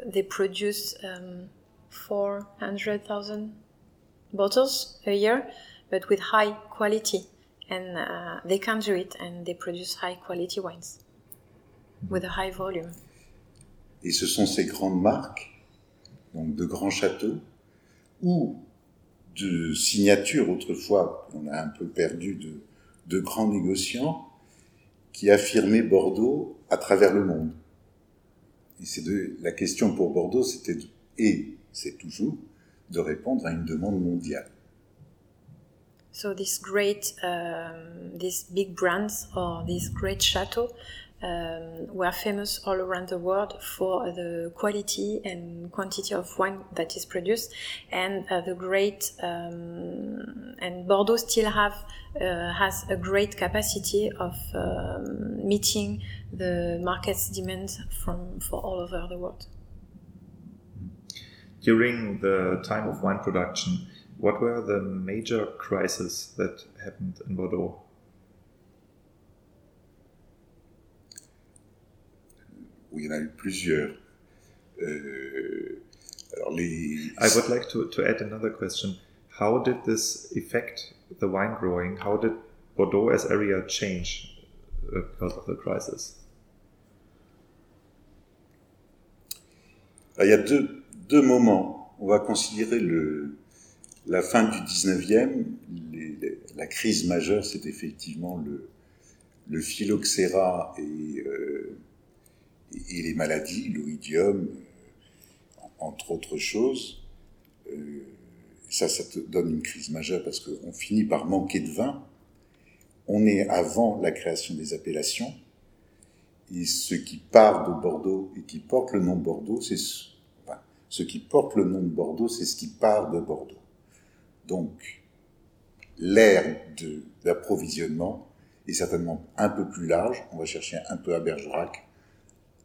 S3: they produce um, 400,000 bottles a year, but with high quality. And uh, they can do it, and they produce high quality wines with a high volume.
S2: Et ce sont ces grandes marques, donc de grands châteaux, où de signature autrefois, on a un peu perdu de, grands négociants, qui affirmaient Bordeaux à travers le monde. Et c'est la question pour Bordeaux, c'était, et c'est toujours, de répondre à une demande mondiale.
S3: So this great, um, these big brands or this great chateau um, were famous all around the world for the quality and quantity of wine that is produced, and uh, the great um, and Bordeaux still have uh, has a great capacity of um, meeting the market's demand from for all over the world.
S1: During the time of wine production, what were the major crises that happened in Bordeaux?
S2: Où il y en a eu plusieurs. Euh, alors les...
S1: I would like to, to add another question. How did this affect the wine growing? How did Bordeaux as area change uh, because of the crisis?
S2: il y a deux, deux moments. On va considérer le, la fin du 19e. Les, les, la crise majeure, c'est effectivement le, le phylloxéra et euh, et les maladies, l'oïdium, euh, entre autres choses. Euh, ça, ça te donne une crise majeure parce qu'on finit par manquer de vin. On est avant la création des appellations. Et ce qui part de Bordeaux et qui porte le nom de Bordeaux, c'est ce, ce qui porte le nom de Bordeaux, c'est ce qui part de Bordeaux. Donc, l'ère d'approvisionnement est certainement un peu plus large. On va chercher un peu à Bergerac,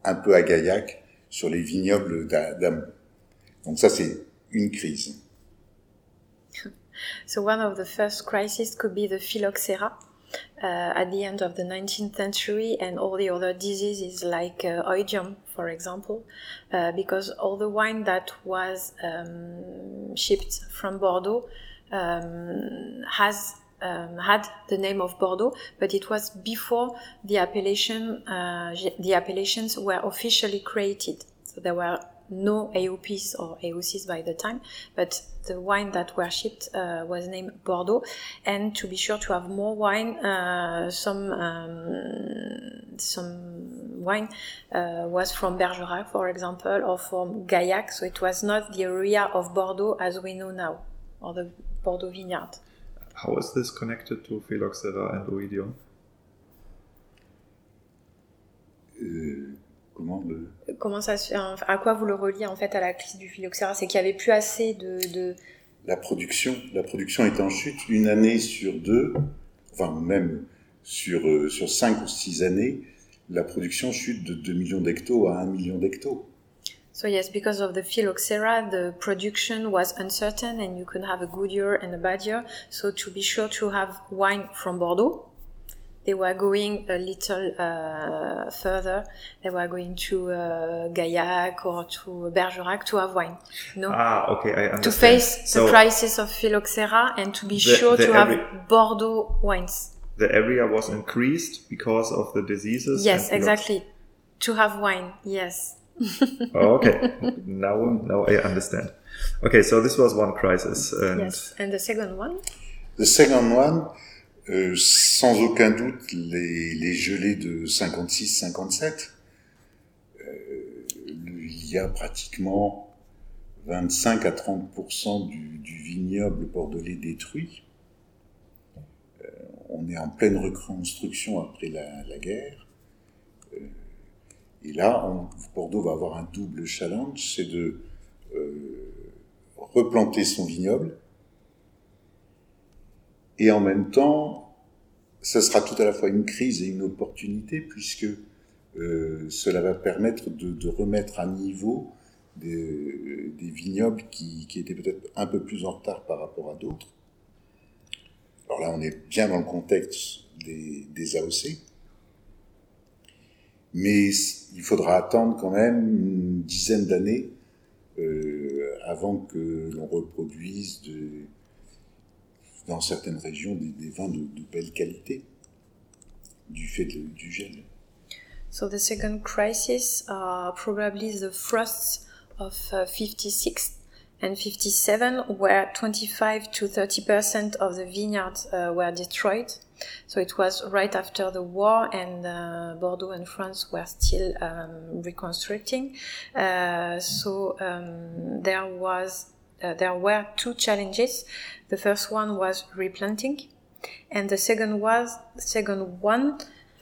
S2: un peu à Gaillac sur les vignobles. Donc ça, c'est une crise.
S3: So one of the first crises could be the phylloxera uh, at the end of the 19th century and all the other diseases like uh, oidium, for example, uh, because all the wine that was um, shipped from Bordeaux um, has um, had the name of Bordeaux, but it was before the appellation uh, the appellations were officially created. So there were no AOPs or AOCs by the time, but the wine that were shipped uh, was named Bordeaux. And to be sure to have more wine, uh, some um, some wine uh, was from Bergerac, for example, or from Gaillac. So it was not the area of Bordeaux as we know now, or the Bordeaux vineyard.
S1: How is this connected to Phylloxera and Oidium?
S2: Euh, comment le...
S3: Comment ça se- à quoi vous le reliez en fait à la crise du phylloxéra? C'est qu'il n'y avait plus assez de, de-
S2: La production, la production est en chute une année sur deux, enfin même sur, euh, sur cinq ou six années, la production chute de 2 millions d'hectos à 1 million d'hectos.
S3: So yes, because of the phylloxera, the production was uncertain, and you could have a good year and a bad year. So to be sure to have wine from Bordeaux, they were going a little uh, further. They were going to uh, Gaillac or to Bergerac to have wine. No,
S1: Ah, okay, I understand.
S3: to face the crisis of phylloxera and to be
S1: The-
S3: sure
S1: the
S3: to have Bordeaux wines.
S1: the area was increased because of the diseases.
S3: Yes, exactly. To have wine, yes.
S1: Oh, okay, now now I understand. Okay, so this was one crisis, and
S3: Yes. And the second one?
S2: The second one, euh, sans aucun doute, les, les gelées de 56-57, euh, il y a pratiquement 25 à 30% du, du vignoble bordelais détruit. Euh, on est en pleine reconstruction après la, la guerre. Et là, Bordeaux va avoir un double challenge, c'est de euh, replanter son vignoble, et en même temps, ça sera tout à la fois une crise et une opportunité, puisque euh, cela va permettre de, remettre à niveau des, vignobles qui, étaient peut-être un peu plus en retard par rapport à d'autres. Alors là, on est bien dans le contexte des AOC. Mais il faudra attendre quand même une dizaine d'années euh, avant que l'on reproduise de, dans certaines régions des, vins de, belle qualité du fait du gel.
S3: So the second crisis are probably the frosts of uh, 56 and 57, where 25 to 30 percent of the vineyards uh, were destroyed. So it was right after the war, and uh, Bordeaux and France were still um, reconstructing. Uh, so um, there was uh, there were two challenges. The first one was replanting, and the second was second one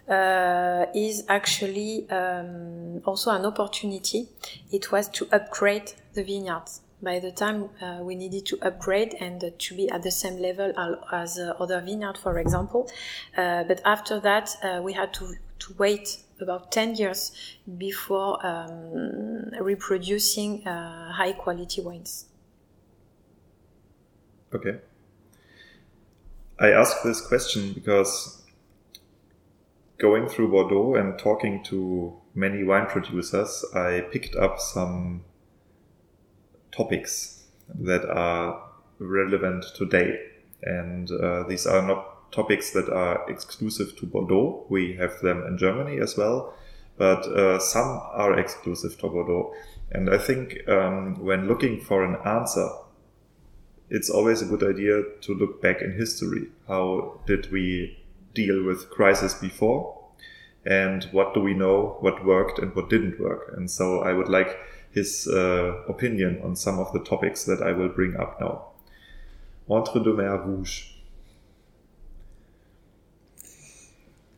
S3: uh, is actually um, also an opportunity. It was to upgrade the vineyards. By the time uh, we needed to upgrade and uh, to be at the same level as uh, other vineyard, for example, uh, but after that uh, we had to to wait about 10 years before um, reproducing uh, high quality wines.
S1: Okay. I ask this question because going through Bordeaux and talking to many wine producers, I picked up some topics that are relevant today. And uh, these are not topics that are exclusive to Bordeaux. We have them in Germany as well, but uh, some are exclusive to Bordeaux. And I think um, when looking for an answer, it's always a good idea to look back in history. How did we deal with crisis before? And what do we know what worked and what didn't work? And so I would like his uh, opinion on some of the topics that I will bring up now. Entre deux mers rouges.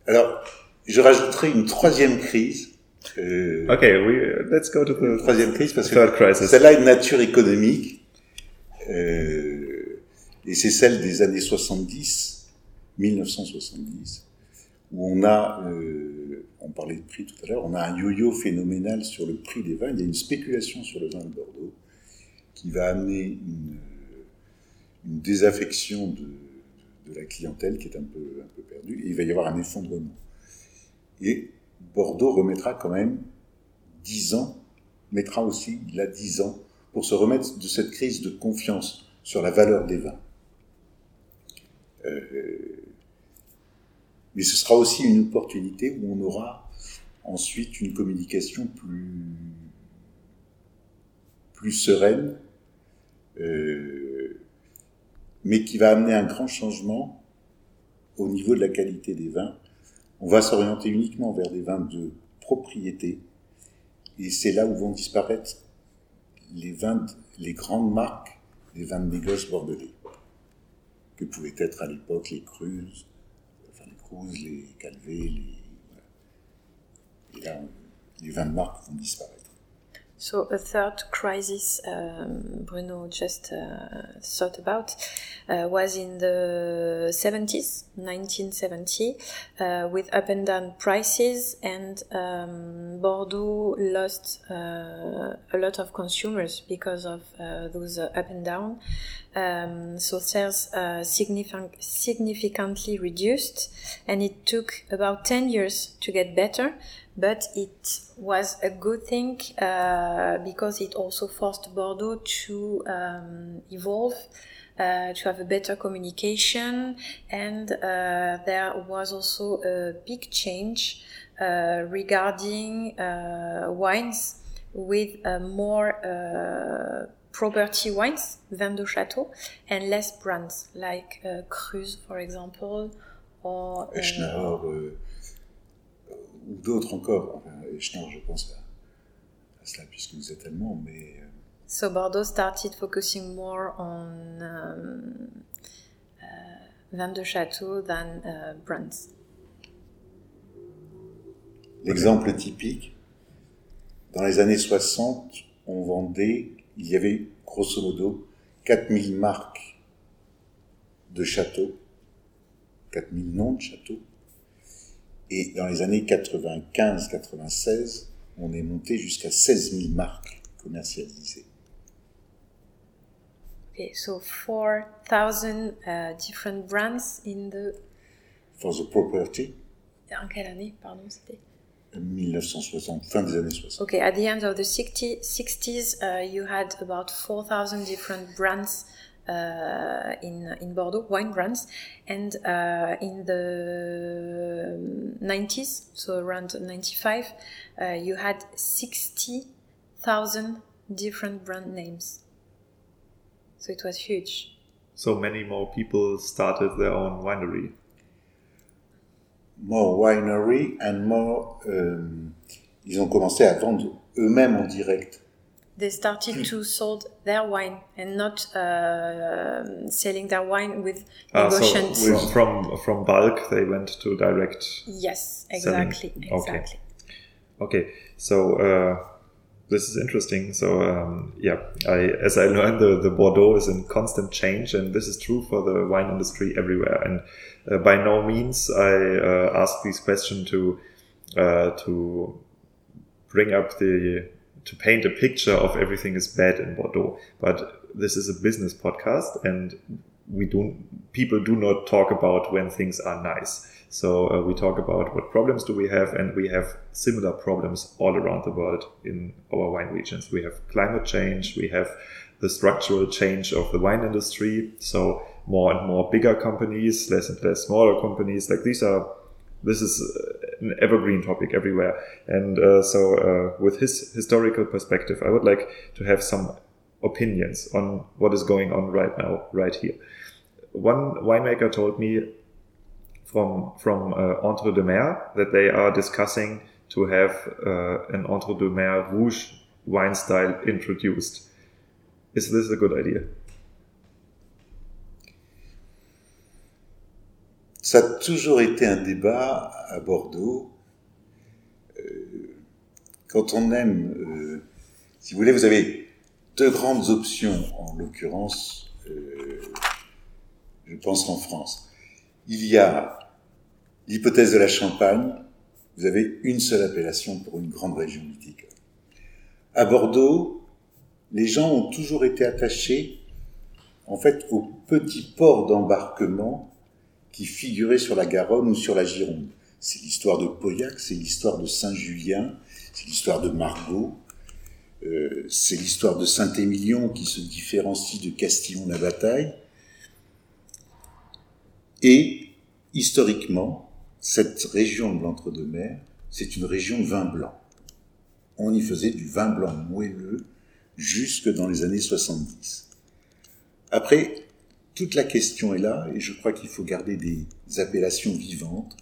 S2: Alors, je rajouterai une troisième crise. euh,
S1: Okay, we, let's go to the
S2: troisième crise parce
S1: third
S2: que
S1: crisis.
S2: celle-là est de nature économique. euh, et c'est celle des années 70, 1970, où on a, euh, on parlait de prix tout à l'heure, on a un yo-yo phénoménal sur le prix des vins. Il y a une spéculation sur le vin de Bordeaux qui va amener une, désaffection de, la clientèle qui est un peu, perdue. Et il va y avoir un effondrement. Et Bordeaux remettra quand même 10 ans, mettra aussi, a 10 ans, pour se remettre de cette crise de confiance sur la valeur des vins. Euh, mais ce sera aussi une opportunité où on aura ensuite une communication plus, plus sereine, euh, mais qui va amener un grand changement au niveau de la qualité des vins. On va s'orienter uniquement vers des vins de propriété, et c'est là où vont disparaître les vins, les grandes marques des vins de négoce bordelais, que pouvaient être à l'époque les Cruz, enfin les Les Calvé, les, et là, les vins de marque vont disparaître.
S3: So a third crisis um, Bruno just uh, thought about uh, was in the 70s, 1970, uh, with up and down prices, and um, Bordeaux lost uh, a lot of consumers because of uh, those uh, up and down. Um, so sales significant, significantly reduced, and it took about 10 years to get better but it was a good thing uh, because it also forced Bordeaux to um, evolve. Uh, to have a better communication, and uh, there was also a big change uh, regarding uh, wines with uh, more property wines, vin de château, and less brands like Cruse, for example, or
S2: ou d'autres encore. Enfin, je pense à, à, cela puisque vous êtes allemand, mais. Euh,
S3: so Bordeaux started focusing more on um, uh, vin de château than uh, brands.
S2: L'exemple typique, dans les années 60, on vendait, il y avait grosso modo 4000 marques de châteaux, 4000 noms de châteaux, et dans les années 95-96, on est monté jusqu'à 16 000 marques commercialisées.
S3: Okay, so 4,000 uh, different brands in the.
S2: For the property.
S3: En quelle année, pardon, c'était?
S2: 1960, fin des années 60.
S3: Okay, at the end of the 60, 60s, uh, you had about 4,000 different brands in in Bordeaux, wine brands, and uh, in the 90s, so around 95, uh, you had 60,000 different brand names. So it was huge.
S1: So many more people started their own winery.
S2: More winery and more. Um, ils ont commencé à vendre eux-mêmes en direct
S3: they started to sold their wine and not uh, selling their wine with
S1: negotiations. Ah, so from from bulk they went to direct.
S3: Yes, exactly,
S1: selling. exactly. Okay, okay. so uh, this is interesting. So um, yeah, I as I learned, the the Bordeaux is in constant change, and this is true for the wine industry everywhere. And uh, by no means I uh, ask this question to uh, to bring up the to paint a picture of everything is bad in Bordeaux. But this is a business podcast, and we do people do not talk about when things are nice. So uh, we talk about what problems do we have, and we have similar problems all around the world in our wine regions. We have climate change, we have the structural change of the wine industry. So more and more bigger companies, less and less smaller companies. Like these are this is uh, an evergreen topic everywhere. And uh, so, uh, with his historical perspective, I would like to have some opinions on what is going on right now, right here. One winemaker told me from from uh, Entre-deux-Mers that they are discussing to have uh, an Entre-deux-Mers Rouge wine style introduced. Is this a good idea?
S2: Ça a toujours été un débat à Bordeaux. Euh, quand on aime, euh, si vous voulez, vous avez deux grandes options, en l'occurrence, euh, je pense en France. Il y a l'hypothèse de la Champagne, vous avez une seule appellation pour une grande région viticole. À Bordeaux, les gens ont toujours été attachés, en fait, aux petits ports d'embarquement qui figurait sur la Garonne ou sur la Gironde. C'est l'histoire de Pauillac, c'est l'histoire de Saint-Julien, c'est l'histoire de Margot, euh, c'est l'histoire de Saint-Émilion qui se différencie de Castillon-la-Bataille. Et historiquement, cette région de l'Entre-deux-Mers, c'est une région vin blanc. On y faisait du vin blanc moelleux, jusque dans les années 70. Après, toute la question est là, et je crois qu'il faut garder des appellations vivantes.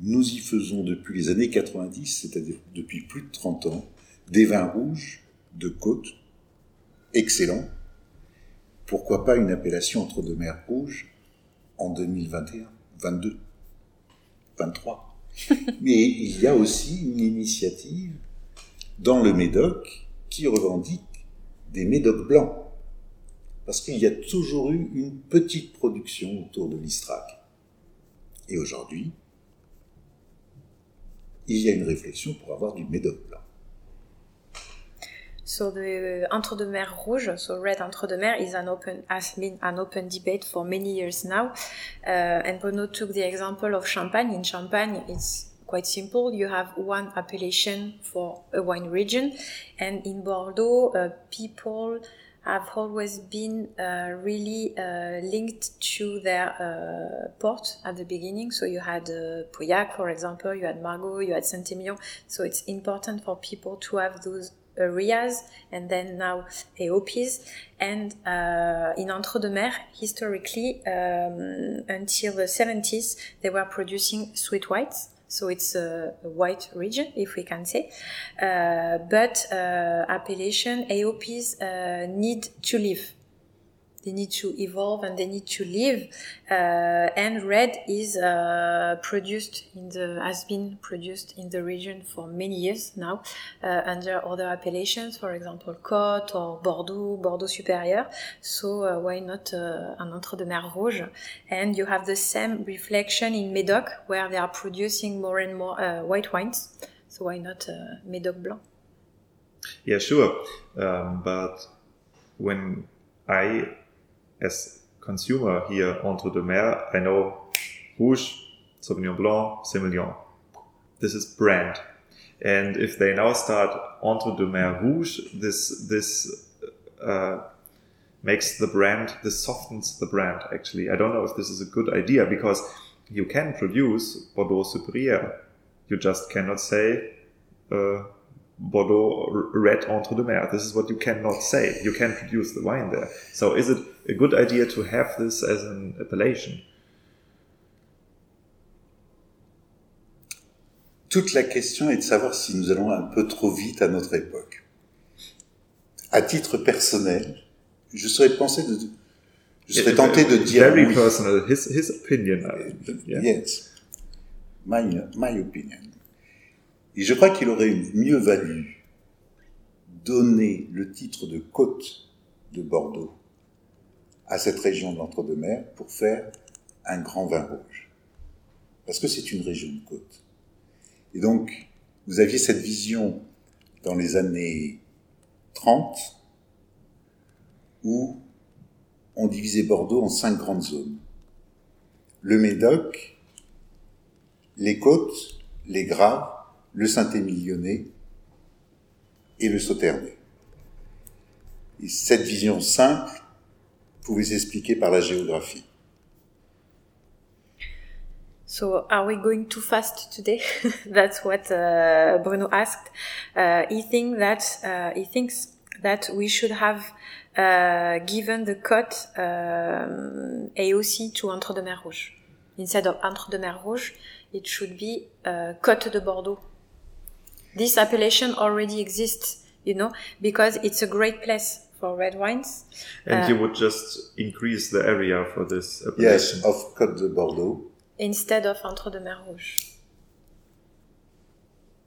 S2: Nous y faisons depuis les années 90, c'est-à-dire depuis plus de 30 ans, des vins rouges de côte, excellents. Pourquoi pas une appellation entre deux mers rouges en 2021, 22, 23 Mais il y a aussi une initiative dans le Médoc qui revendique des Médocs blancs. Parce qu'il y a toujours eu une petite production autour de l'Istrac. Et aujourd'hui, il y a une réflexion pour avoir du Médoc blanc.
S3: So the Entre-deux-Mers Rouge, so red Entre-deux-Mers, is an open has been an open debate for many years now. Uh, and Bruno took the example of Champagne. In Champagne, it's quite simple. You have one appellation for a wine region, and in Bordeaux, uh, people have always been uh, really uh, linked to their uh, port at the beginning. So you had uh, Pauillac, for example, you had Margaux, you had Saint-Emilion. So it's important for people to have those areas and then now AOPs. And uh, in Entre-deux-Mers, historically, um, until the 70s, they were producing sweet whites. So it's a, a white region, if we can say. Uh, but uh, appellation AOPs uh, need to live they need to evolve and they need to live. Uh, and red is uh, produced in the has been produced in the region for many years now uh, under other appellations, for example, Côte or Bordeaux, Bordeaux Supérieur. So uh, why not uh, an Entre-deux-Mers Rouge? And you have the same reflection in Médoc, where they are producing more and more uh, white wines. So why not Médoc Blanc?
S1: Yeah, sure. Um, but when I as consumer here Entre-deux-Mers, I know Rouge, Sauvignon Blanc, Semillon. This is brand. And if they now start Entre-deux-Mers Rouge, this this uh, makes the brand, this softens the brand. Actually, I don't know if this is a good idea because you can produce Bordeaux Supérieur. You just cannot say uh, Bordeaux red Entre-deux-Mers. This is what you cannot say. You can produce the wine there. So is it a good idea to have this as an appellation?
S2: Toute la question est de savoir si nous allons un peu trop vite à notre époque. À titre personnel, je serais pensé de, je serais tenté de dire
S1: very
S2: oui.
S1: personal, his his opinion.
S2: Yeah. Yes, my my opinion. Et je crois qu'il aurait mieux valu donner le titre de côte de Bordeaux à cette région de l'Entre-deux-Mers pour faire un grand vin rouge. Parce que c'est une région de côte. Et donc, vous aviez cette vision dans les années 30 où on divisait Bordeaux en cinq grandes zones. Le Médoc, les côtes, les Graves, le Saint-Émilionnais et le Sauternais. Et cette vision simple pouvait s'expliquer par la géographie.
S3: So, are we going too fast today? That's what uh, Bruno asked. Uh, he think that uh, he thinks that we should have uh, given the cut um, AOC to Entre-deux-Mers Rouge instead of Entre-deux-Mers Rouge. It should be Côte de Bordeaux this appellation already exists, you know, because it's a great place for red wines.
S1: And uh, you would just increase the area for this appellation.
S2: Yes, of Côte de Bordeaux.
S3: Instead of Entre-deux-Mers Rouge.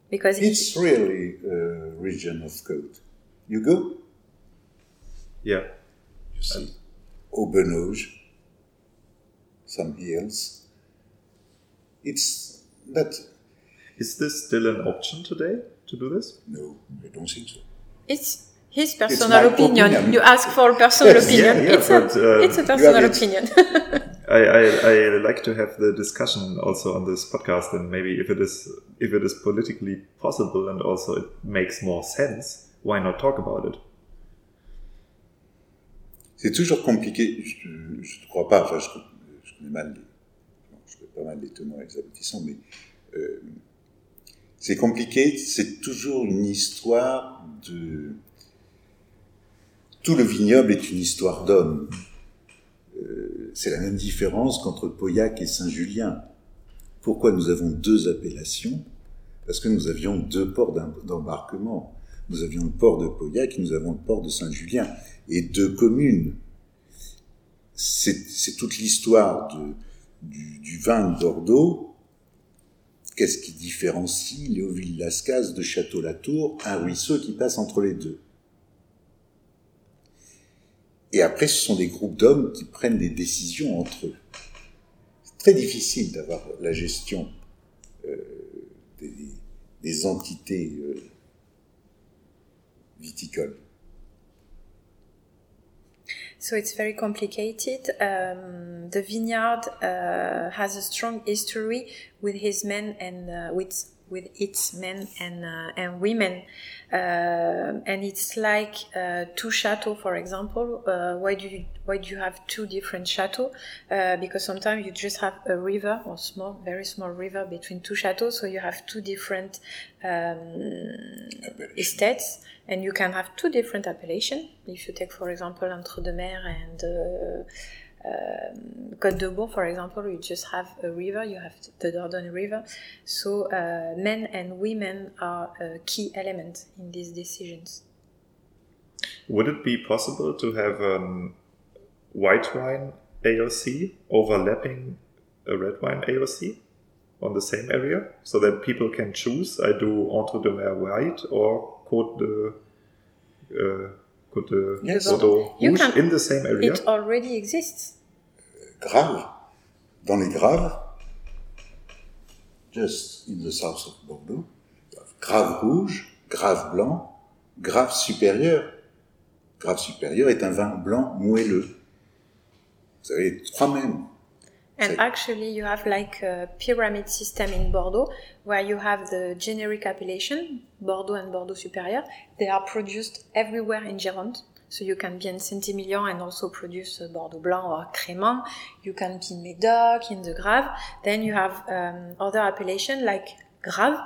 S3: Because
S2: it's it, really a region of Côte. You go?
S1: Yeah.
S2: You see. Haut-Benauge, some hills. It's that
S1: is this still an option today to do this?
S2: No, I don't think so.
S3: It's his personal it's opinion. opinion. You ask for personal yes. opinion. Yeah, yeah, it's, but, a, uh, it's a personal opinion.
S1: I, I, I, like to have the discussion also on this podcast, and maybe if it is if it is politically possible and also it makes more sense, why not talk about it?
S2: C'est toujours compliqué. Je ne crois pas. Enfin, je, je connais mal. Les, je connais pas mal les tenants et les aboutissants, mais euh, c'est compliqué, c'est toujours une histoire de tout le vignoble est une histoire d'homme. Euh, c'est la même différence qu'entre Pauillac et Saint-Julien. Pourquoi nous avons deux appellations? Parce que nous avions deux ports d'embarquement. Nous avions le port de Pauillac et nous avons le port de Saint-Julien. Et deux communes. C'est toute l'histoire du, du, vin de. Qu'est-ce qui différencie Léoville-Lascaz de Château-Latour Un ruisseau qui passe entre les deux? Et après, ce sont des groupes d'hommes qui prennent des décisions entre eux. C'est très difficile d'avoir la gestion euh, des, entités euh, viticoles.
S3: So it's very complicated. Um, the vineyard uh, has a strong history with his men and uh, with with its men and uh, and women, uh, and it's like uh, two chateaux, for example. Uh, why do you why do you have two different chateaux? Uh, because sometimes you just have a river or small, very small river between two chateaux, so you have two different um, estates, and you can have two different appellations. If you take, for example, Entre deux Mers and uh, um, Côte de Bourg, for example, you just have a river, you have the Dordogne River. So uh, men and women are a key element in these decisions.
S1: Would it be possible to have a white wine AOC overlapping a red wine AOC on the same area so that people can choose? I do Entre deux Mers white or Côte de. Uh, Côte de yes. Bordeaux Rouge can, in the same area?
S3: It already exists.
S2: Grave. Dans les Graves, just in the south of Bordeaux, Grave rouge, Grave blanc, Grave supérieur. Grave supérieur est un vin blanc moelleux. Vous avez trois mêmes.
S3: And actually, you have like a pyramid system in Bordeaux where you have the generic appellation, Bordeaux and Bordeaux Supérieur. They are produced everywhere in Gironde. So you can be in Saint-Emilion and also produce Bordeaux Blanc or Crémant. You can be in Médoc, in the Graves. Then you have um, other appellation like Graves.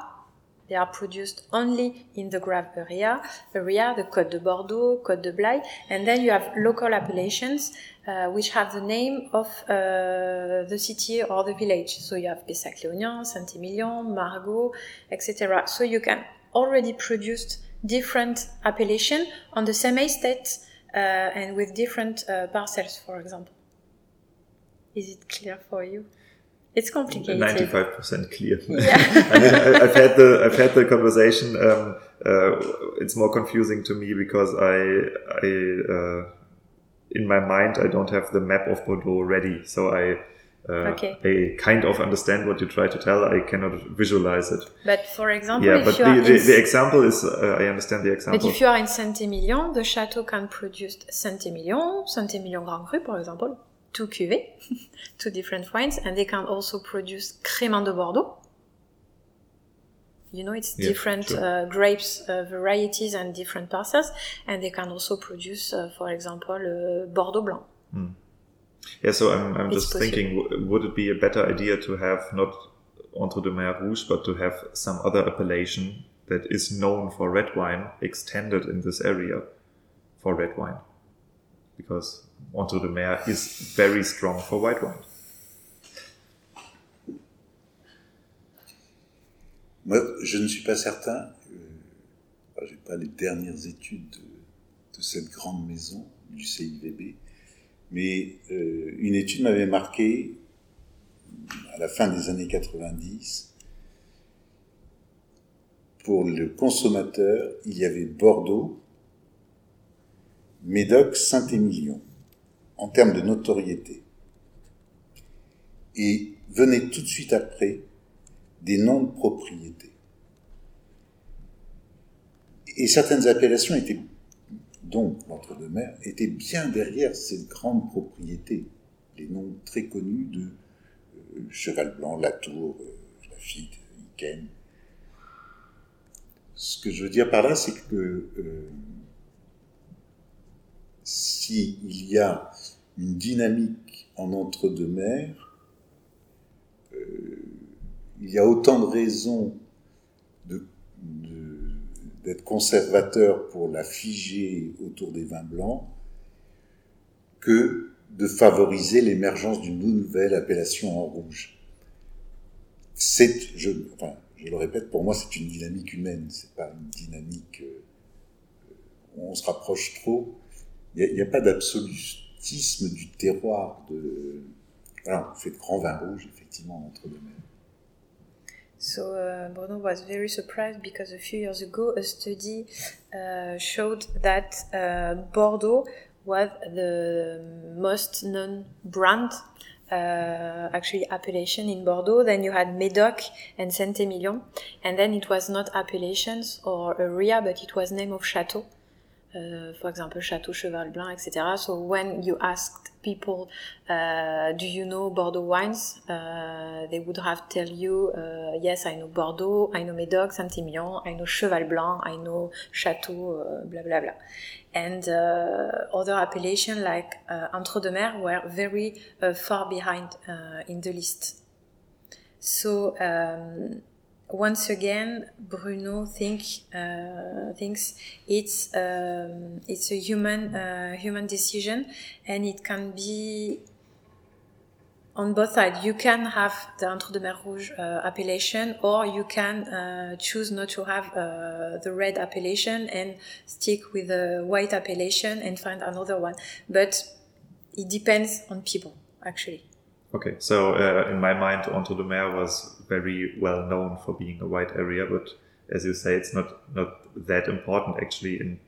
S3: They are produced only in the Graves area, area, the Côte de Bordeaux, Côte de Blaye. And then you have local appellations uh, which have the name of uh, the city or the village. So you have Pessac-Léognan, Saint-Emilion, Margaux, etc. So you can already produce different appellation on the same estate uh, and with different uh, parcels, for example. Is it clear for you? It's complicated.
S1: Ninety-five percent clear. Yeah. I mean, I, have had the I've had the conversation. Um, uh, it's more confusing to me because I I uh, in my mind, I don't have the map of Bordeaux ready. So I, uh, okay. I kind of understand what you try to tell. I cannot visualize it.
S3: But for example,
S1: yeah, but the, the, the, example is, uh, I understand the example.
S3: But if you are in Saint-Emilion, the chateau can produce Saint-Emilion, Saint-Emilion Grand Cru, for example, two cuvées, two different wines, and they can also produce Crémant de Bordeaux, you know, it's yeah, different sure. uh, grapes uh, varieties and different parcels, and they can also produce, uh, for example, uh, Bordeaux Blanc.
S1: Mm. Yeah, so I'm, I'm just possible. thinking, would it be a better idea to have not Entre deux Mers Rouge, but to have some other appellation that is known for red wine extended in this area for red wine? Because Entre deux Mers is very strong for white wine.
S2: Moi, je ne suis pas certain, euh, je n'ai pas les dernières études de, de, cette grande maison du CIVB, mais euh, une étude m'avait marqué à la fin des années 90. Pour le consommateur, il y avait Bordeaux, Médoc, Saint-Émilion, en termes de notoriété. Et venait tout de suite après des noms de propriété. Et certaines appellations étaient, donc l'entre-deux-mers, étaient bien derrière ces grandes propriétés. Les noms très connus de euh, Cheval Blanc, Latour, euh, Lafitte, Iken. Ce que je veux dire par là, c'est que euh, s'il y a une dynamique en entre-deux-mers, il y a autant de raisons d'être conservateur pour la figer autour des vins blancs que de favoriser l'émergence d'une nouvelle appellation en rouge. Je, le répète, pour moi, c'est une dynamique humaine, c'est pas une dynamique euh, où on se rapproche trop. Il n'y a, pas d'absolutisme du terroir. Voilà, on fait de grands vins rouges, effectivement, entre deux.
S3: So uh, Bruno was very surprised because a few years ago a study uh, showed that uh, Bordeaux was the most known brand uh, actually appellation in Bordeaux. Then you had Médoc and Saint-Émilion, and then it was not appellations or area, but it was name of chateau. Uh, for example, Chateau Cheval Blanc, etc. So when you asked people, uh, do you know Bordeaux wines? Uh, they would have tell you, uh, yes, I know Bordeaux, I know Médoc, Saint-Émilion, I know Cheval Blanc, I know Chateau, uh, blah blah blah. And uh, other appellations like Entre deux Mers were very far behind in the list. So um, once again, Bruno think uh, thinks it's um, it's a human uh, human decision, and it can be on both sides. You can have the Entre deux Mers Rouge uh, appellation, or you can uh, choose not to have uh, the red appellation and stick with the white appellation and find another one. But it depends on people, actually.
S1: Okay, so uh, in my mind, Entre deux Mers was very well known for being a white area, but as you say, it's not not that important actually in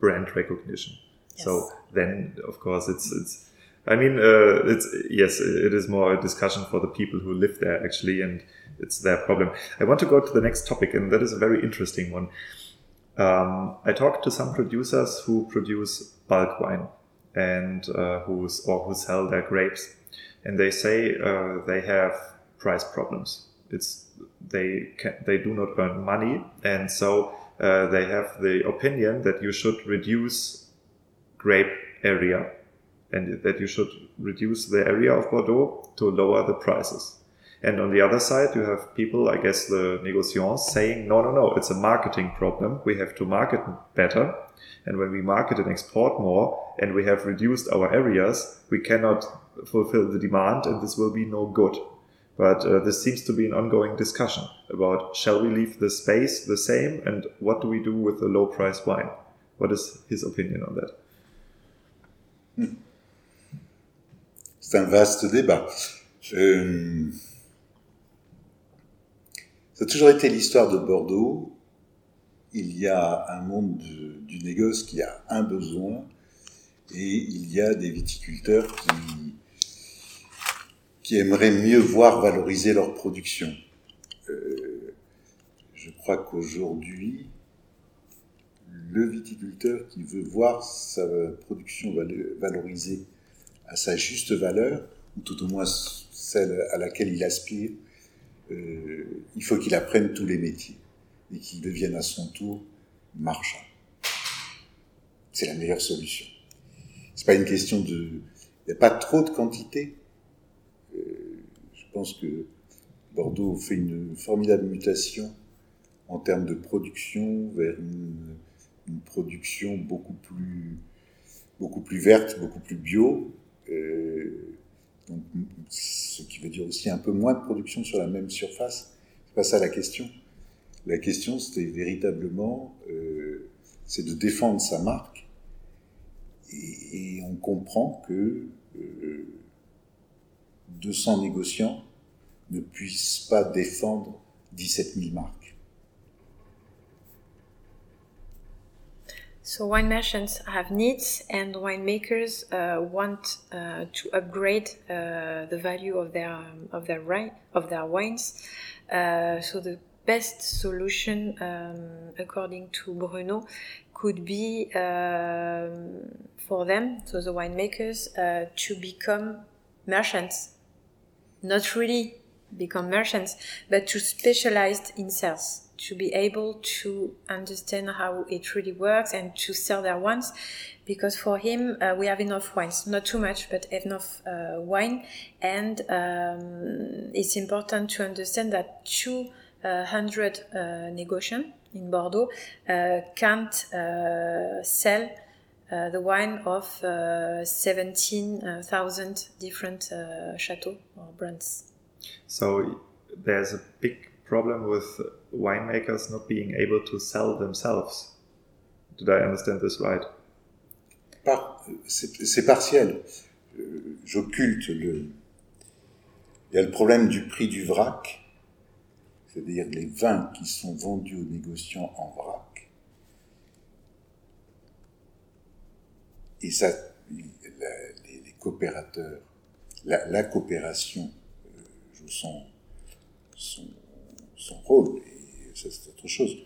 S1: brand recognition. Yes. So then, of course, it's it's. I mean, uh, it's yes, it is more a discussion for the people who live there actually, and it's their problem. I want to go to the next topic, and that is a very interesting one. Um, I talked to some producers who produce bulk wine and uh, who's or who sell their grapes and they say uh, they have price problems. It's they can, they do not earn money, and so uh, they have the opinion that you should reduce grape area, and that you should reduce the area of Bordeaux to lower the prices. And on the other side, you have people, I guess the negociants, saying, no, no, no, it's a marketing problem. We have to market better. And when we market and export more and we have reduced our areas, we cannot fulfill the demand and this will be no good. But uh, this seems to be an ongoing discussion about shall we leave the space the same and what do we do with the low price wine? What is his opinion on that?
S2: C'est un vaste débat. Euh, ça a toujours été l'histoire de Bordeaux. Il y a un monde du, du négoce qui a un besoin et il y a des viticulteurs qui qui aimeraient mieux voir valoriser leur production. Euh, je crois qu'aujourd'hui, le viticulteur qui veut voir sa production valorisée à sa juste valeur, ou tout au moins celle à laquelle il aspire, euh, il faut qu'il apprenne tous les métiers et qu'il devienne à son tour marchand. C'est la meilleure solution. C'est pas une question de, il n'y a pas trop de quantité, pense que Bordeaux fait une formidable mutation en termes de production vers une, production beaucoup plus, beaucoup plus verte, beaucoup plus bio. Euh, donc, ce qui veut dire aussi un peu moins de production sur la même surface. C'est pas ça la question. La question, c'était véritablement, euh, c'est de défendre sa marque. Et, et on comprend que euh, 200 négociants ne puissent pas défendre 17 000 marques.
S3: So wine merchants have needs, and winemakers uh, want uh, to upgrade uh, the value of their of their of their wines. Uh, so the best solution, um, according to Bruno, could be um, for them, so the winemakers, uh, to become merchants not really become merchants, but to specialize in sales, to be able to understand how it really works and to sell their wines. Because for him, uh, we have enough wines, not too much, but enough uh, wine. And um, it's important to understand that 200 uh, 100 uh, in Bordeaux uh, can't uh, sell uh, the wine of 17,000 different chateaux or brands.
S1: So there's a big problem with winemakers not being able to sell themselves. Did I understand this right?
S2: C'est partiel. Euh, j'occulte le. Il y a le problème du prix du vrac, c'est-à-dire les vins qui sont vendus aux négociants en vrac. Et ça, les, coopérateurs, la, coopération euh, joue son, son, son rôle, et ça c'est autre chose.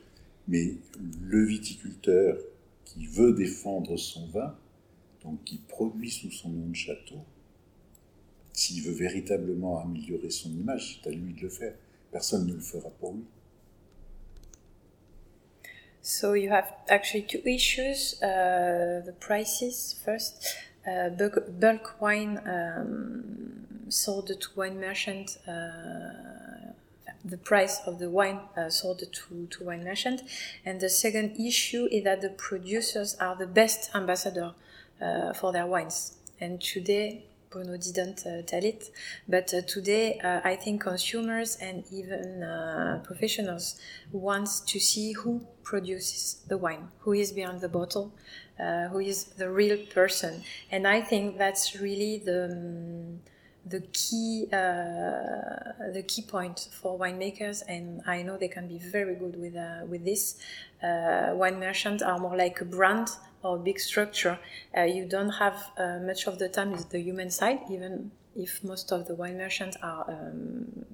S2: Mais le viticulteur qui veut défendre son vin, donc qui produit sous son nom de château, s'il veut véritablement améliorer son image, c'est à lui de le faire. Personne ne le fera pour lui.
S3: So you have actually two issues. Uh, the prices first. Uh, bulk, bulk, wine um, sold to wine merchant. Uh, the price of the wine uh, sold to, to wine merchant. And the second issue is that the producers are the best ambassador uh, for their wines. And today, Bruno didn't uh, tell it, but uh, today uh, I think consumers and even professionals wants to see who produces the wine, who is behind the bottle, who is the real person, and I think that's really the um, the key uh, the key point for winemakers, and I know they can be very good with with this. wine merchants are more like a brand or a big structure, uh, you don't have uh, much of the time the human side, even if most of the wine merchants are um,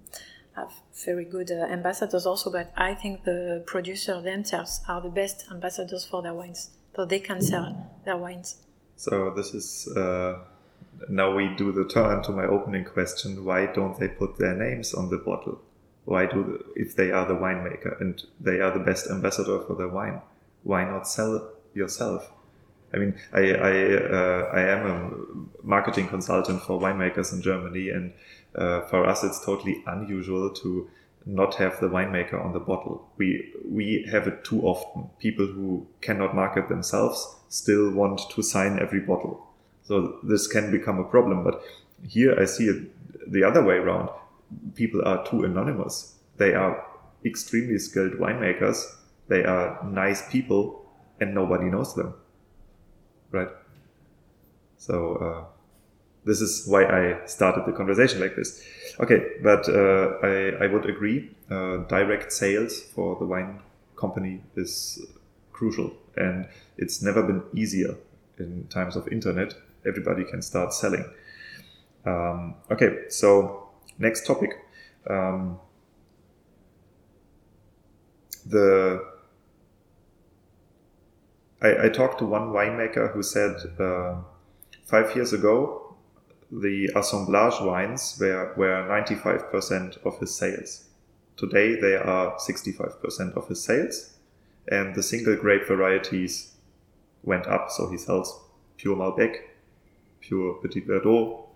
S3: have very good uh, ambassadors also. But I think the producers themselves are the best ambassadors for their wines, so they can sell their wines.
S1: So this is. Now we do the turn to my opening question: Why don't they put their names on the bottle? Why do if they are the winemaker and they are the best ambassador for their wine? Why not sell yourself? I mean, I I, uh, I am a marketing consultant for winemakers in Germany, and uh, for us it's totally unusual to not have the winemaker on the bottle. We we have it too often. People who cannot market themselves still want to sign every bottle. So this can become a problem. But here I see it the other way around. People are too anonymous. They are extremely skilled winemakers. They are nice people, and nobody knows them right? So uh, this is why I started the conversation like this. Okay, but uh, I, I would agree. Uh, direct sales for the wine company is crucial, and it's never been easier in times of internet. Everybody can start selling. Um, okay, so next topic. Um, the I, I talked to one winemaker who said uh, five years ago the assemblage wines were, were 95% of his sales. Today they are 65% of his sales, and the single grape varieties went up. So he sells pure Malbec, pure Petit Verdot,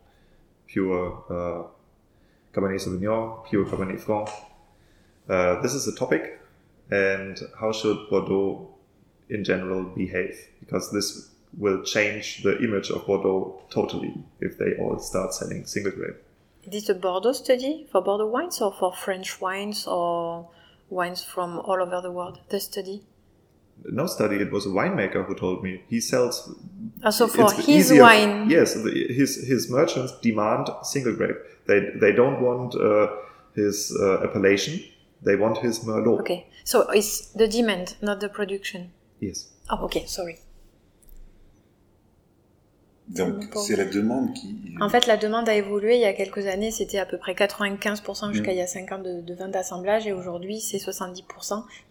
S1: pure uh, Cabernet Sauvignon, pure Cabernet Franc. Uh, this is a topic, and how should Bordeaux in general behave because this will change the image of Bordeaux totally if they all start selling single grape.
S3: Is it a Bordeaux study for Bordeaux wines or for French wines or wines from all over the world? The study?
S1: No study. It was a winemaker who told me he sells.
S3: Uh, so for his easier, wine,
S1: yes, the, his his merchants demand single grape. They they don't want uh, his uh, appellation. They want his merlot.
S3: Okay, so it's the demand, not the production.
S1: Yes.
S3: Oh, ok, sorry.
S2: Donc, c'est la demande qui.
S3: En fait, la demande a évolué. Il y a quelques années, c'était à peu près 95% jusqu'à mm. il y a 5 ans de, de vins d'assemblage et aujourd'hui, c'est 70%.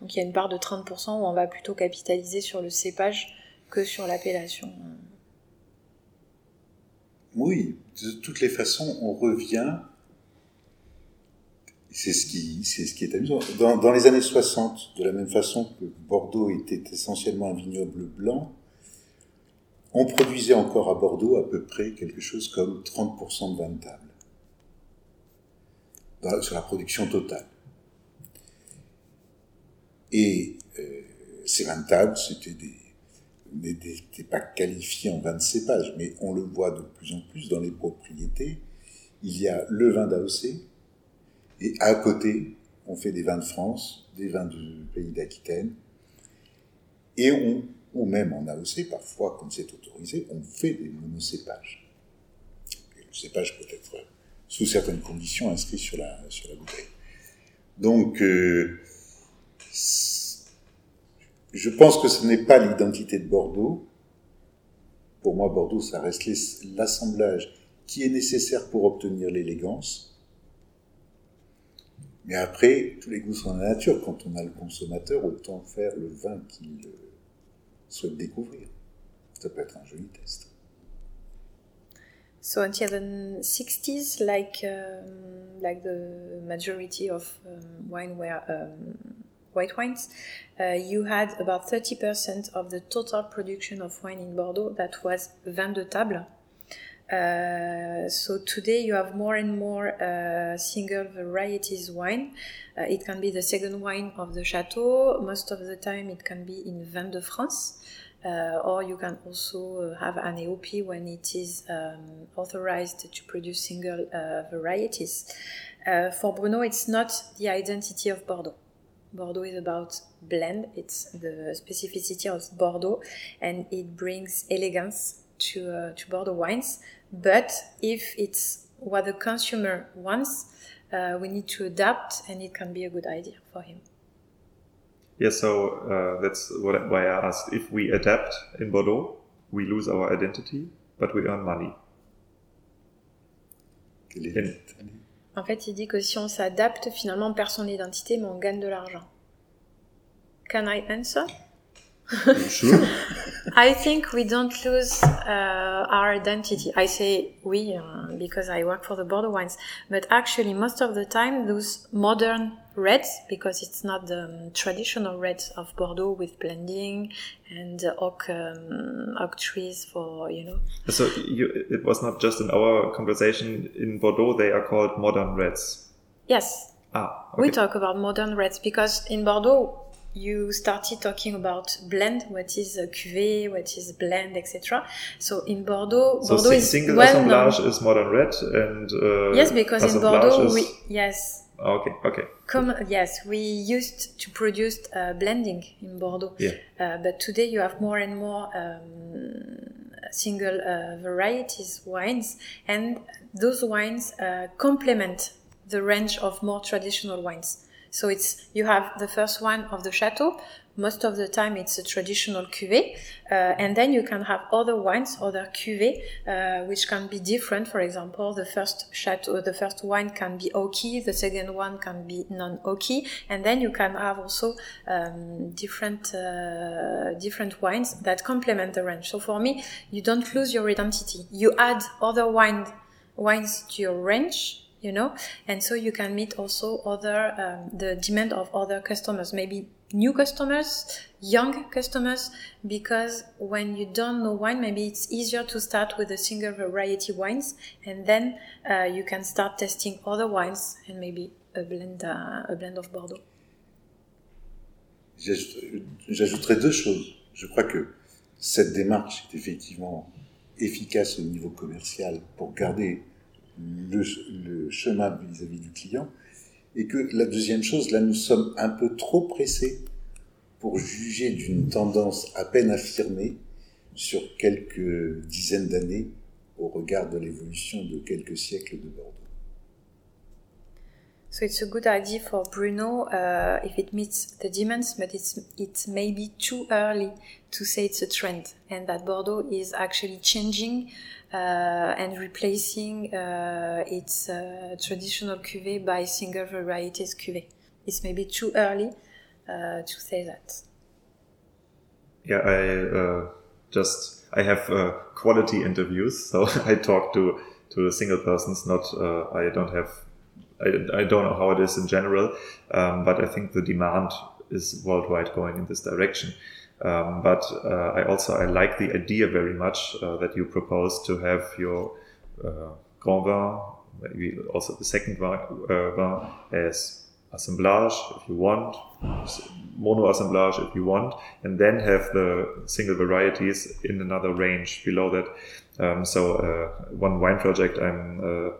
S3: Donc, il y a une part de 30% où on va plutôt capitaliser sur le cépage que sur l'appellation.
S2: Oui, de toutes les façons, on revient c'est ce qui, c'est ce qui est amusant. Dans, dans, les années 60, de la même façon que Bordeaux était essentiellement un vignoble blanc, on produisait encore à Bordeaux à peu près quelque chose comme 30% de vin de table sur la production totale. Et euh, c'est rentable, c'était des n'était pas qualifié en vin de cépage, mais on le voit de plus en plus dans les propriétés. Il y a le vin d'AOC, et à côté, on fait des vins de France, des vins du pays d'Aquitaine, et on, ou même en AOC, parfois, quand c'est autorisé, on fait des monocépages. le cépage peut être, sous certaines conditions, inscrit sur la, sur la bouteille. Donc, euh, je pense que ce n'est pas l'identité de Bordeaux. Pour moi, Bordeaux, ça reste l'assemblage qui est nécessaire pour obtenir l'élégance. Mais après, tous les goûts sont dans la nature. Quand on a le consommateur, autant faire le vin qu'il découvrir. Ça peut être un joli test.
S3: So until the 60s, like um, like the majority of um, wine were um, white wines, uh, you had about 30% of the total production of wine in Bordeaux that was vin de table. Uh, so today you have more and more uh, single varieties wine. Uh, it can be the second wine of the chateau. Most of the time it can be in vin de France. Uh, or you can also have an AOP when it is um, authorized to produce single uh, varieties. Uh, for Bruno, it's not the identity of Bordeaux. Bordeaux is about blend. It's the specificity of Bordeaux, and it brings elegance to uh, to Bordeaux wines. But if it's what the consumer wants, uh, we need to adapt, and it can be a good idea for him.
S1: Yeah, so uh, that's what, why I asked. If we adapt in Bordeaux, we lose our identity, but we earn money.
S3: In, En fait, il dit que si on s'adapte, finalement, on perd son identité, mais on gagne de l'argent. Can I answer?
S1: Sure.
S3: I think we don't lose uh, our identity. I say we uh, because I work for the Bordeaux wines, but actually, most of the time, those modern reds, because it's not the um, traditional reds of Bordeaux with blending and uh, oak um, oak trees for you know.
S1: So you, it was not just in our conversation in Bordeaux; they are called modern reds.
S3: Yes.
S1: Ah.
S3: Okay. We talk about modern reds because in Bordeaux you started talking about blend, what is a cuvée, what is blend, etc. So in Bordeaux,
S1: so
S3: Bordeaux is
S1: single
S3: well
S1: assemblage
S3: known.
S1: is modern red, and uh,
S3: yes, because in Bordeaux, we yes.
S1: Okay, okay.
S3: Come, yes, we used to produce uh, blending in Bordeaux,
S1: yeah.
S3: Uh, but today you have more and more um, single uh, varieties wines, and those wines uh, complement the range of more traditional wines. So it's you have the first one of the chateau. Most of the time, it's a traditional cuvée, uh, and then you can have other wines, other cuvées, uh, which can be different. For example, the first chateau, the first wine can be oaky, the second one can be non-oaky, and then you can have also um, different uh, different wines that complement the range. So for me, you don't lose your identity. You add other wine wines to your range you know? And so you can meet also other um, the demand of other customers maybe new customers young customers because when you don't know wine maybe it's easier to start with a single variety wines and then uh, you can start testing other wines and maybe a blend uh, a blend of bordeaux.
S2: J'ajouterais deux choses. Je crois que cette démarche est effectivement efficace au niveau commercial pour garder le, chemin vis-à-vis du client. Et que la deuxième chose, là, nous sommes un peu trop pressés pour juger d'une tendance à peine affirmée sur quelques dizaines d'années au regard de l'évolution de quelques siècles de Bordeaux.
S3: So it's a good idea for Bruno uh, if it meets the demands, but it's it may be too early to say it's a trend and that Bordeaux is actually changing uh, and replacing uh, its uh, traditional cuvée by single varieties cuvée. It's maybe too early uh, to say that.
S1: Yeah, I uh, just I have quality interviews, so I talk to to single persons. Not I don't have I, I don't know how it is in general, um, but I think the demand is worldwide going in this direction. Um, but uh, I also I like the idea very much uh, that you propose to have your uh, grand vin, maybe also the second vin, uh, vin as assemblage if you want, mono assemblage if you want, and then have the single varieties in another range below that. Um, so uh, one wine project I'm uh,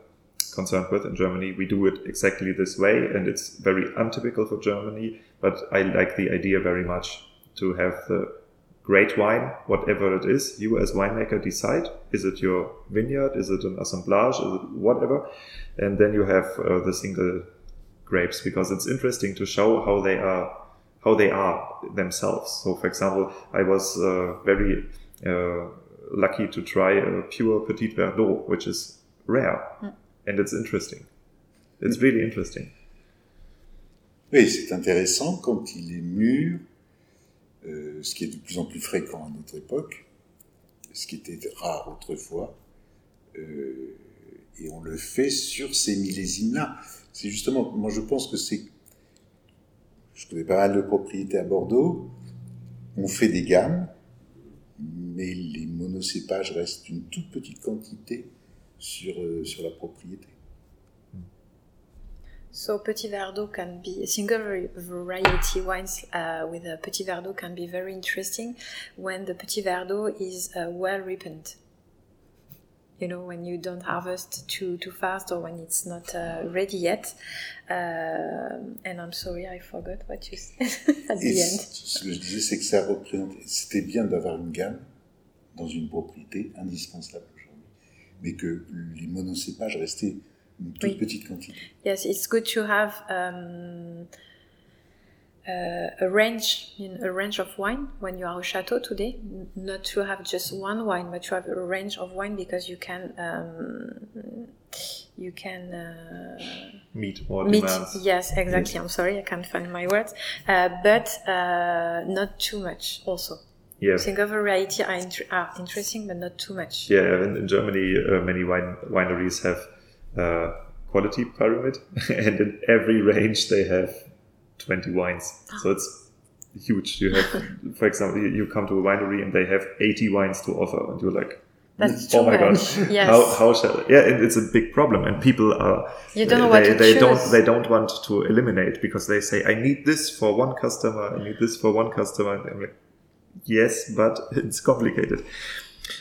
S1: concerned with in Germany, we do it exactly this way, and it's very untypical for Germany. But I like the idea very much to have the great wine, whatever it is. You as winemaker decide: is it your vineyard? Is it an assemblage? Is it whatever? And then you have uh, the single grapes because it's interesting to show how they are how they are themselves. So, for example, I was uh, very uh, lucky to try a pure Petit Verdot, which is rare, mm. And it's interesting. It's really interesting.
S2: Oui, c'est intéressant quand il est mûr, euh, ce qui est de plus en plus fréquent à notre époque, ce qui était rare autrefois, euh, et on le fait sur ces millésimes-là. C'est justement, moi je pense que c'est je connais pas mal de propriétés à Bordeaux. On fait des gammes, mais les monocépages restent une toute petite quantité sur, euh, sur la propriété.
S3: So Petit Verdot can be single variety wines uh, with a Petit Verdot can be very interesting when the Petit Verdot is uh, well ripened. you know when you don't harvest too too fast or when it's not uh, ready yet uh, and I'm sorry I forgot what you said at the end
S2: ce que je disais c'est que ça représente c'était bien d'avoir une gamme dans une propriété indispensable mais que les monocépages restaient une toute oui. petite quantité
S3: yes it's good to have um, uh, a range in a range of wine when you are a chateau today not to have just one wine but to have a range of wine because you can um, you can uh,
S1: meet more
S3: meet,
S1: demands.
S3: yes exactly yes. i'm sorry i can't find my words uh, but uh, not too much also
S1: yeah.
S3: Single variety are, are, interesting, but not too much.
S1: Yeah, in, in Germany, uh, many wine wineries have uh, quality pyramid, and in every range they have 20 wines. Oh. So it's huge. You have, for example, you come to a winery and they have 80 wines to offer, and you're like,
S3: that's
S1: oh my god!
S3: Yes.
S1: How, how shall? I? Yeah, it, it's a big problem, and people are.
S3: You don't know
S1: they,
S3: what
S1: they
S3: choose.
S1: don't. They don't want to eliminate because they say, "I need this for one customer. I need this for one customer." And I'm like, yes, but it's complicated.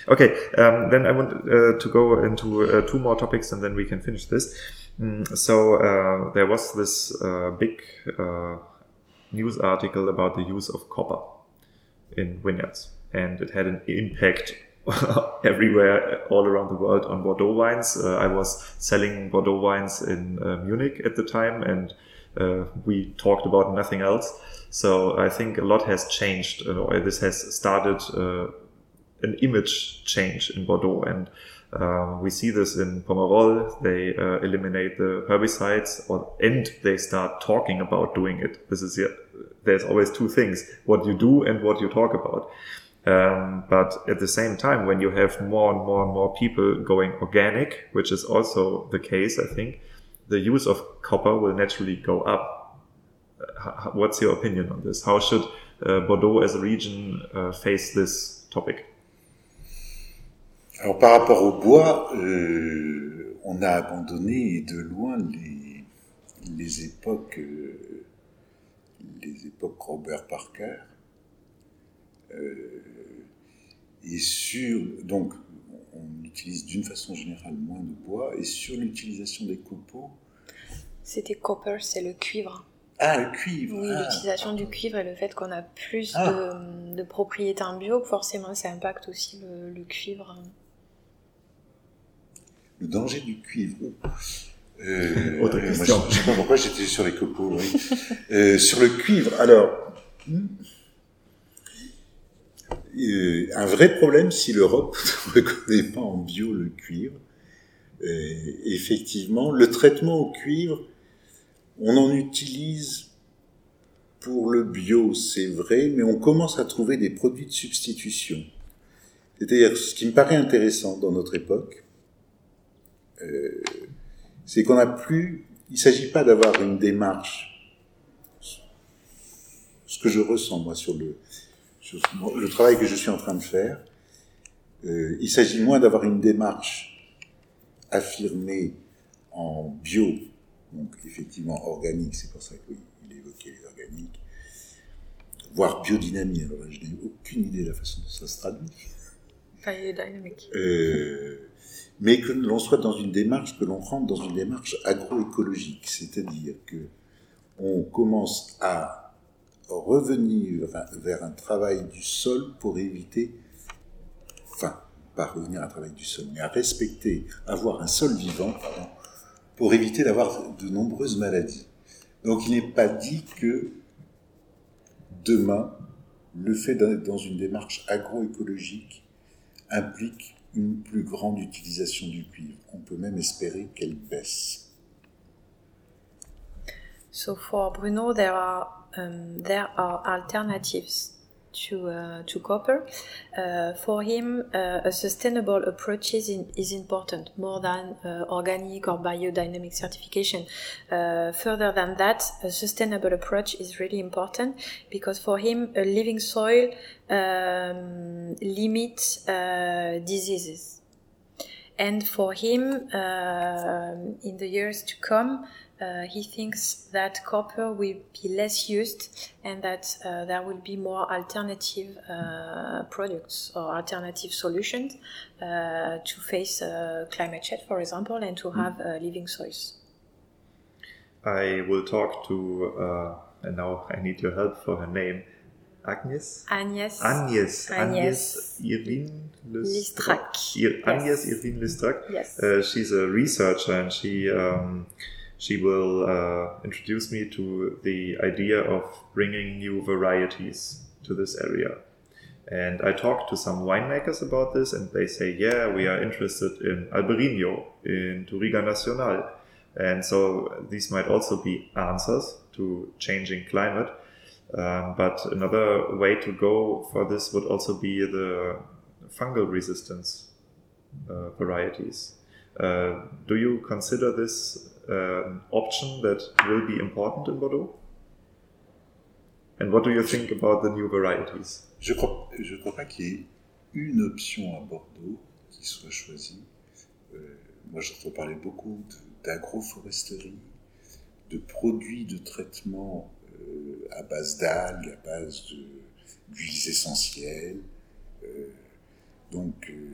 S1: Okay, um, then I want uh, to go into uh, two more topics, and then we can finish this. Mm, so uh, there was this uh, big uh, news article about the use of copper in vineyards, and it had an impact everywhere all around the world on Bordeaux wines. Uh, I was selling Bordeaux wines in Munich at the time, and we talked about nothing else. So I think a lot has changed. this has started an image change in Bordeaux, and um, we see this in Pomerol. They uh, eliminate the herbicides, or and they start talking about doing it. This is there's always two things: what you do and what you talk about. Um, but at the same time, when you have more and more and more people going organic, which is also the case, I think the use of copper will naturally go up. Uh, what's your opinion on this? How should uh, Bordeaux as a region uh, face this topic?
S2: Alors par rapport au bois, euh, on a abandonné de loin les, les époques, euh, les époques Robert Parker. Euh, et sur donc on utilise d'une façon générale moins de bois et sur l'utilisation des copeaux.
S3: C'était copper, c'est le cuivre.
S2: Ah, le cuivre.
S3: Oui,
S2: ah.
S3: l'utilisation du cuivre et le fait qu'on a plus ah. de, de, propriétés en bio, forcément, ça impacte aussi le, le cuivre
S2: le danger du cuivre. Euh, Autre euh, question. je ne sais pas pourquoi j'étais sur les copeaux. Oui. euh, sur le cuivre, alors, euh, un vrai problème si l'Europe ne reconnaît pas en bio le cuivre. Euh, effectivement, le traitement au cuivre, on en utilise pour le bio, c'est vrai, mais on commence à trouver des produits de substitution. C'est-à-dire, ce qui me paraît intéressant dans notre époque, euh, c'est qu'on n'a plus, il ne s'agit pas d'avoir une démarche, ce que je ressens moi sur le, travail que je suis en train de faire, euh, il s'agit moins d'avoir une démarche affirmée en bio Donc effectivement organique, c'est pour ça qu'il évoquait les organiques, voire biodynamie. Alors là, je n'ai aucune idée de la façon dont ça se traduit.
S3: Biodynamique.
S2: Euh, mais que l'on soit dans une démarche, que l'on rentre dans une démarche agroécologique, c'est-à-dire que on commence à revenir vers un travail du sol pour éviter, enfin, pas revenir à un travail du sol, mais à respecter, avoir un sol vivant, pardon, pour éviter d'avoir de nombreuses maladies. Donc il n'est pas dit que demain, le fait d'être dans une démarche agroécologique implique une plus grande utilisation du cuivre. On peut même espérer qu'elle baisse.
S3: So for Bruno, there are um, there are alternatives to uh, to copper. Uh, for him, uh, a sustainable approach is, in, is important more than uh, organic or biodynamic certification. Uh, further than that, a sustainable approach is really important because for him, a living soil um, limits diseases. And for him, in the years to come, uh, he thinks that copper will be less used and that uh, there will be more alternative uh, products or alternative solutions uh, to face uh, climate change, for example, and to have uh, living soils.
S1: I will talk to, and now I need your help for her name. Agnes?
S3: Agnes.
S1: Agnes.
S3: Agnes.
S1: Irene
S3: Listrac.
S1: Agnes Irene Listrac.
S3: Yes.
S1: she's a researcher and she um, she will uh, introduce me to the idea of bringing new varieties to this area. And I talked to some winemakers about this, and they say, yeah, we are interested in Albarino, in Touriga Nacional. And so these might also be answers to changing climate. Um, but another way to go for this would also be the fungal resistance uh, varieties. Uh, do you consider this uh, option that will be important in Bordeaux? And what do you think about the new varieties?
S2: Je crois, je crois pas qu'il y ait une option à Bordeaux qui soit choisie. Euh, moi, j'entends parler beaucoup d'agroforesterie, de, produits de traitement euh, à base d'algues, à base d'huiles essentielles. Euh, donc, euh,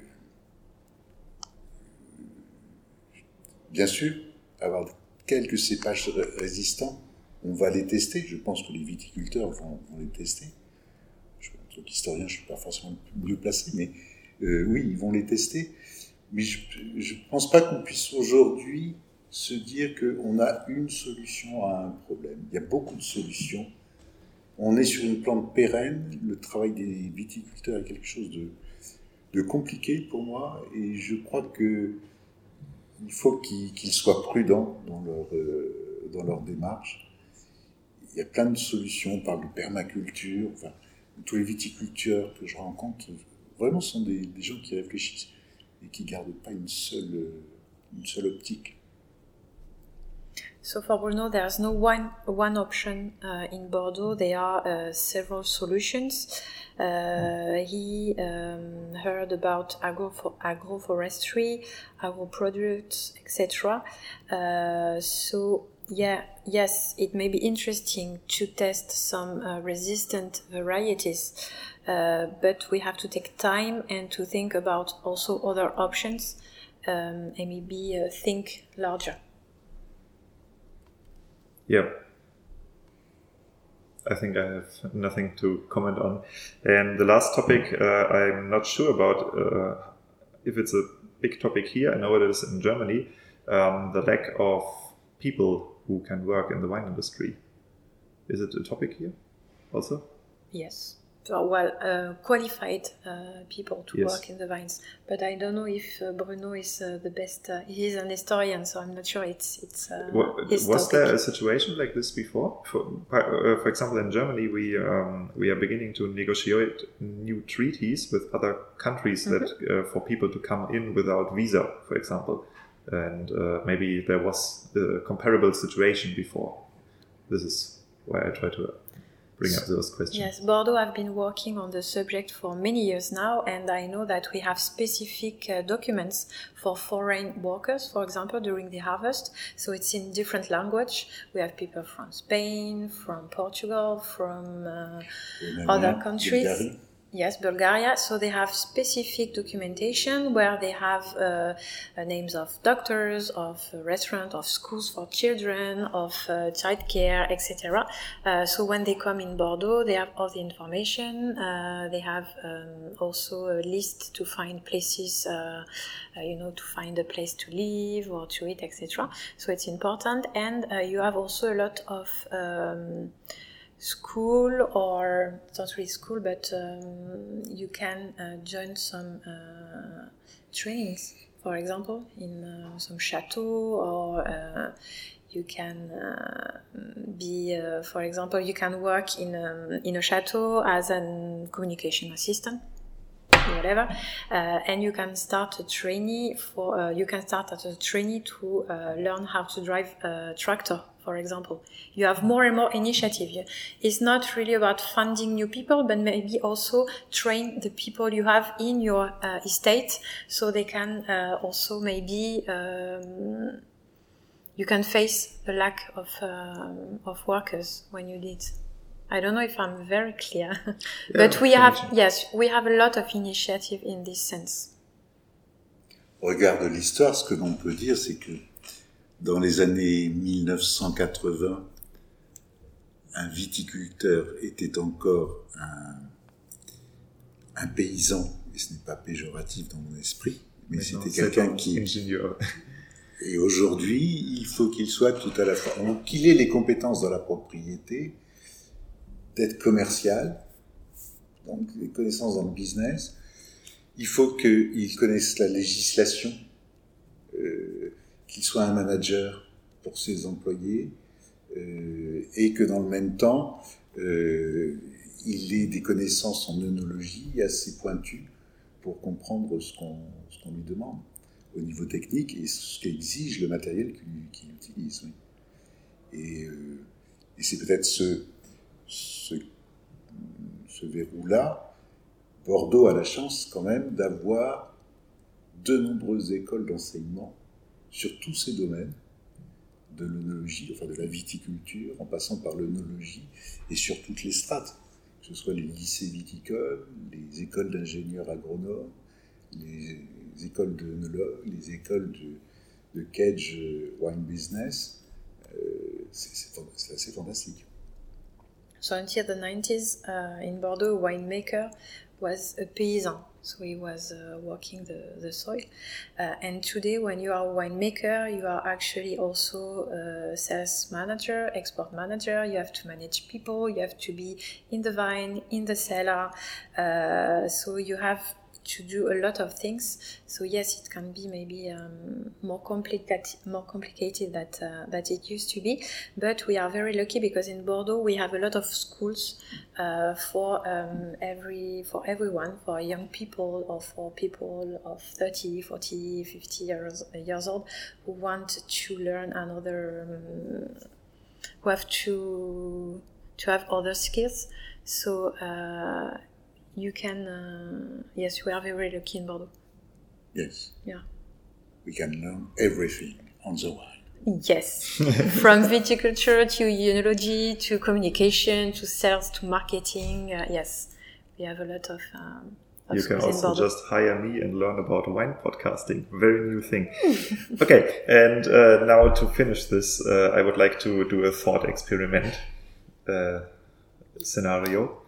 S2: bien sûr, avoir quelques cépages résistants, on va les tester. Je pense que les viticulteurs vont, les tester. Je, en tant qu'historien, je ne suis pas forcément mieux placé, mais euh, oui, ils vont les tester. Mais je ne pense pas qu'on puisse aujourd'hui se dire qu'on a une solution à un problème. Il y a beaucoup de solutions. On est sur une plante pérenne. Le travail des viticulteurs est quelque chose de, de compliqué pour moi. Et je crois que il faut qu'ils soient prudents dans leur, euh, dans leur démarche. Il y a plein de solutions, on parle de permaculture, enfin, tous les viticulteurs que je rencontre, vraiment sont des, gens qui réfléchissent et qui ne gardent pas une seule, une seule optique.
S3: So for Bruno, there's no one one option uh, in Bordeaux. There are uh, several solutions. Uh, he um, heard about agro agroforestry, agro products, etc. Uh, so yeah, yes, it may be interesting to test some uh, resistant varieties, uh, but we have to take time and to think about also other options um, and maybe think larger.
S1: Yeah. I think I have nothing to comment on. And the last topic, uh, I'm not sure about uh, if it's a big topic here. I know it is in Germany. Um, the lack of people who can work in the wine industry. Is it a topic here also?
S3: Yes well uh, qualified uh, people to yes. work in the vines. But I don't know if uh, Bruno is uh, the best. Uh, he is an historian, so I'm not sure it's it's. Uh,
S1: what, was topic. there a situation like this before? For, for example, in Germany, we um, we are beginning to negotiate new treaties with other countries mm -hmm. that mm-hmm. for people to come in without visa, for example, and maybe there was a comparable situation before. This is why I try to bring up those questions.
S3: Yes, Bordeaux have been working on the subject for many years now, and I know that we have specific uh, documents for foreign workers, for example, during the harvest. So it's in different language. We have people from Spain, from Portugal, from uh, other countries.
S2: Bulgarie.
S3: Yes, Bulgaria. So they have specific documentation where they have uh, uh, names of doctors, of uh, restaurant, of schools for children, of uh, childcare, etc. Uh, so when they come in Bordeaux, they have all the information. Uh, they have um, also a list to find places, uh, you know, to find a place to live or to eat, etc. So it's important, and you have also a lot of um, school or not really school, but um, you can uh, join some uh, trainings, for example, in uh, some chateau, or uh, you can uh, be, uh, for example, you can work in um, in a chateau as a communication assistant whatever and you can start a trainee for you can start as a trainee to learn how to drive a tractor for example. You have more and more initiative. It's not really about funding new people but maybe also train the people you have in your uh, estate so they can uh, also maybe um, you can face the lack of um, of workers when you did. I don't know if I'm very clear, but we have, yes, we have a lot of initiative in this sense.
S2: Au regard de l'histoire, ce que l'on peut dire, c'est que dans les années 1980, un viticulteur était encore un, un paysan, et ce n'est pas péjoratif dans mon esprit, mais c'était quelqu'un
S1: un
S2: qui...
S1: ingénieur.
S2: Et aujourd'hui, il faut qu'il soit tout à la fois... donc, Qu'il ait les compétences dans la propriété, d'être commercial, donc les connaissances dans le business. Il faut qu'il connaisse la législation, euh, qu'il soit un manager pour ses employés, euh, et que dans le même temps, euh, il ait des connaissances en œnologie assez pointues pour comprendre ce qu'on lui demande au niveau technique et ce qu'exige le matériel qu'il utilise. euh, et c'est peut-être ce, ce verrou-là. Bordeaux a la chance quand même d'avoir de nombreuses écoles d'enseignement sur tous ces domaines, de l'œnologie, enfin de la viticulture, en passant par l'œnologie et sur toutes les strates, que ce soit les lycées viticoles, les écoles d'ingénieurs agronomes, les écoles d'œnologues, les écoles de, de cage wine business. Euh, c'est assez fantastique.
S3: So until the 90s, uh, in Bordeaux, winemaker was a paysan. So he was uh, working the, the soil. Uh, and today, when you are a winemaker, you are actually also a sales manager, export manager. You have to manage people. You have to be in the vine, in the cellar. Uh, so you have to do a lot of things. So yes, it can be maybe um, more complicated, more complicated that uh, that it used to be. But we are very lucky because in Bordeaux we have a lot of schools uh, for um, every for everyone, for young people or for people of 30, 40, 50 years years old who want to learn another, um, who have to to have other skills. So. Uh, you can uh, yes we are very lucky in bordeaux
S2: Yes.
S3: Yeah.
S2: We can learn everything on the wine.
S3: yes from viticulture to enology to communication to sales to marketing uh, yes we have a lot of um, of
S1: You can also
S3: Bordeaux.
S1: just hire me and learn about wine podcasting. Very new thing. okay, and uh, now to finish this, uh, I would like to do a thought experiment uh, scenario.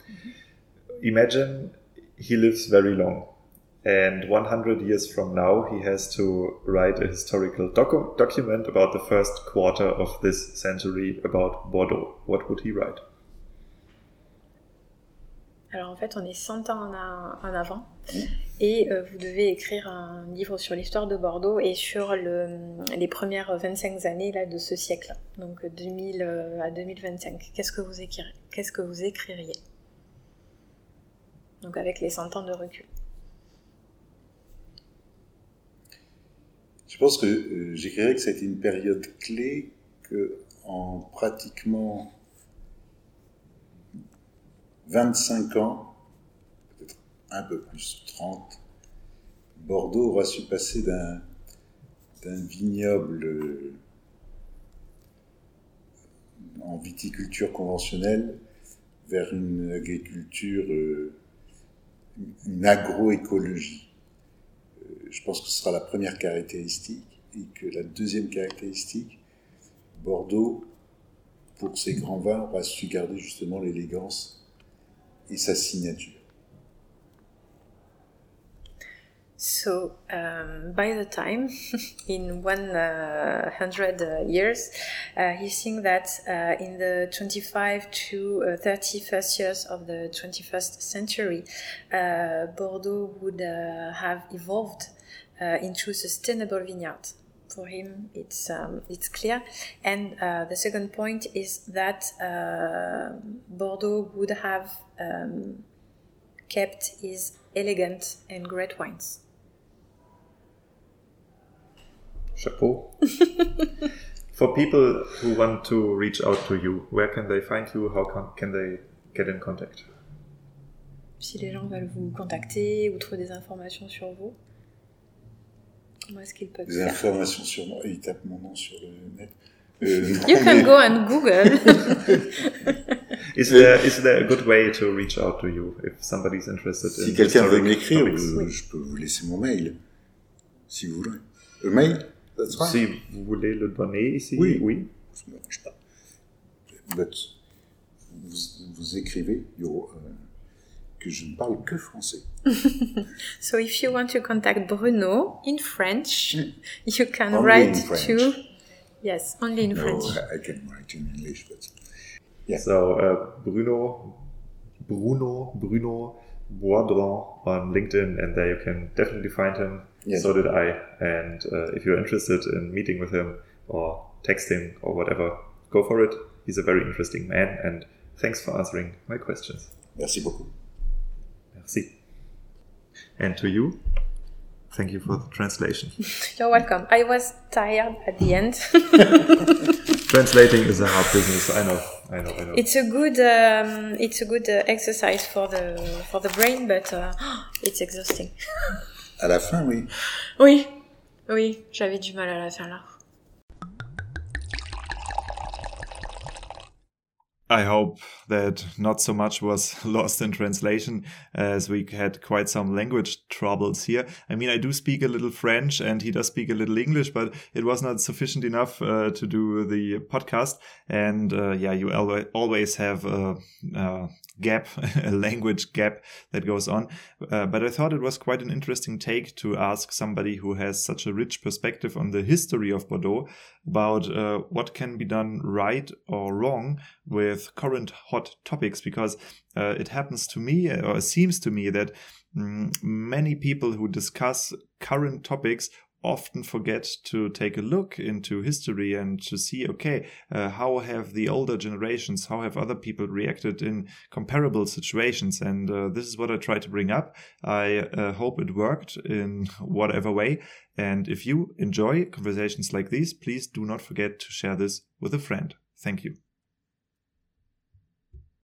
S1: Imagine he lives very long, and 100 years from now, he has to write a historical docu- document about the first quarter of this century about Bordeaux. What would he write?
S3: Alors en fait, on est 100 ans en, en avant et euh, vous devez écrire un livre sur l'histoire de Bordeaux et sur le- les premières 25 années là, de ce siècle, donc 2000 euh, à 2025. Qu'est-ce que vous écrirez Qu'est-ce que vous écririez? Donc avec les 100 ans de recul.
S2: Je pense que euh, j'écrirais que ça a été une période clé que en pratiquement 25 ans, peut-être un peu plus, 30, Bordeaux aura su passer d'un vignoble euh, en viticulture conventionnelle vers une agriculture, euh, une agroécologie. Euh, je pense que ce sera la première caractéristique et que la deuxième caractéristique, Bordeaux, pour ses grands vins, aura su garder justement l'élégance et sa signature.
S3: So um, by the time, in 100 uh, uh, years, uh, he think that uh, in the 25 to uh, 31st years of the 21st century, uh, Bordeaux would have evolved into sustainable vineyard. For him, it's um, it's clear. And the second point is that Bordeaux would have um, kept his elegant and great wines.
S1: Chapeau. For people who want to reach out to you, where can they find you? How can, can they get in contact?
S3: Si les gens veulent vous contacter ou trouver des informations sur vous, comment est-ce qu'ils peuvent
S2: Des
S3: faire
S2: informations sur moi, ils tapent mon nom sur le net.
S3: Euh, you can mais... go and Google.
S1: is there is there a good way to reach out to you if somebody's interested?
S2: Si in quelqu'un veut m'écrire, je peux vous laisser mon mail, si vous voulez. Le mail?
S1: Si vous voulez le donner ici,
S2: oui.
S1: oui.
S2: Dérange pas. But, vous, vous écrivez yo, euh, que je ne parle que français.
S3: so if you want to contact Bruno in French, mm. you can
S2: only
S3: write
S2: to...
S3: Yes, only in
S2: no,
S3: French.
S2: I can write in English, but... Yeah.
S1: So, uh, Bruno, Bruno, Bruno Boisdron on LinkedIn, and there you can definitely find him Yes. So did I. And uh, if you're interested in meeting with him or texting or whatever, go for it. He's a very interesting man. And thanks for answering my questions.
S2: Merci beaucoup.
S1: Merci. And to you, thank you for the translation.
S3: You're welcome. I was tired at the end.
S1: Translating is a hard business. I know. I know. I know.
S3: It's a good. Um, it's a good uh, exercise for the for the brain, but uh, it's exhausting.
S2: À la fin, oui.
S3: Oui, oui, j'avais du mal à la faire là.
S1: I hope that not so much was lost in translation as we had quite some language troubles here. I mean, I do speak a little French and he does speak a little English, but it was not sufficient enough uh, to do the podcast. And uh, yeah, you always have a, a gap, a language gap that goes on. Uh, but I thought it was quite an interesting take to ask somebody who has such a rich perspective on the history of Bordeaux about uh, what can be done right or wrong with current hot topics, because uh, it happens to me, or it seems to me, that mm, many people who discuss current topics often forget to take a look into history and to see okay uh, how have the older generations how have other people reacted in comparable situations? And uh, this is what i try to bring up. I uh, hope it worked in whatever way. And if you enjoy conversations like these please do not forget to share this with a friend. Thank you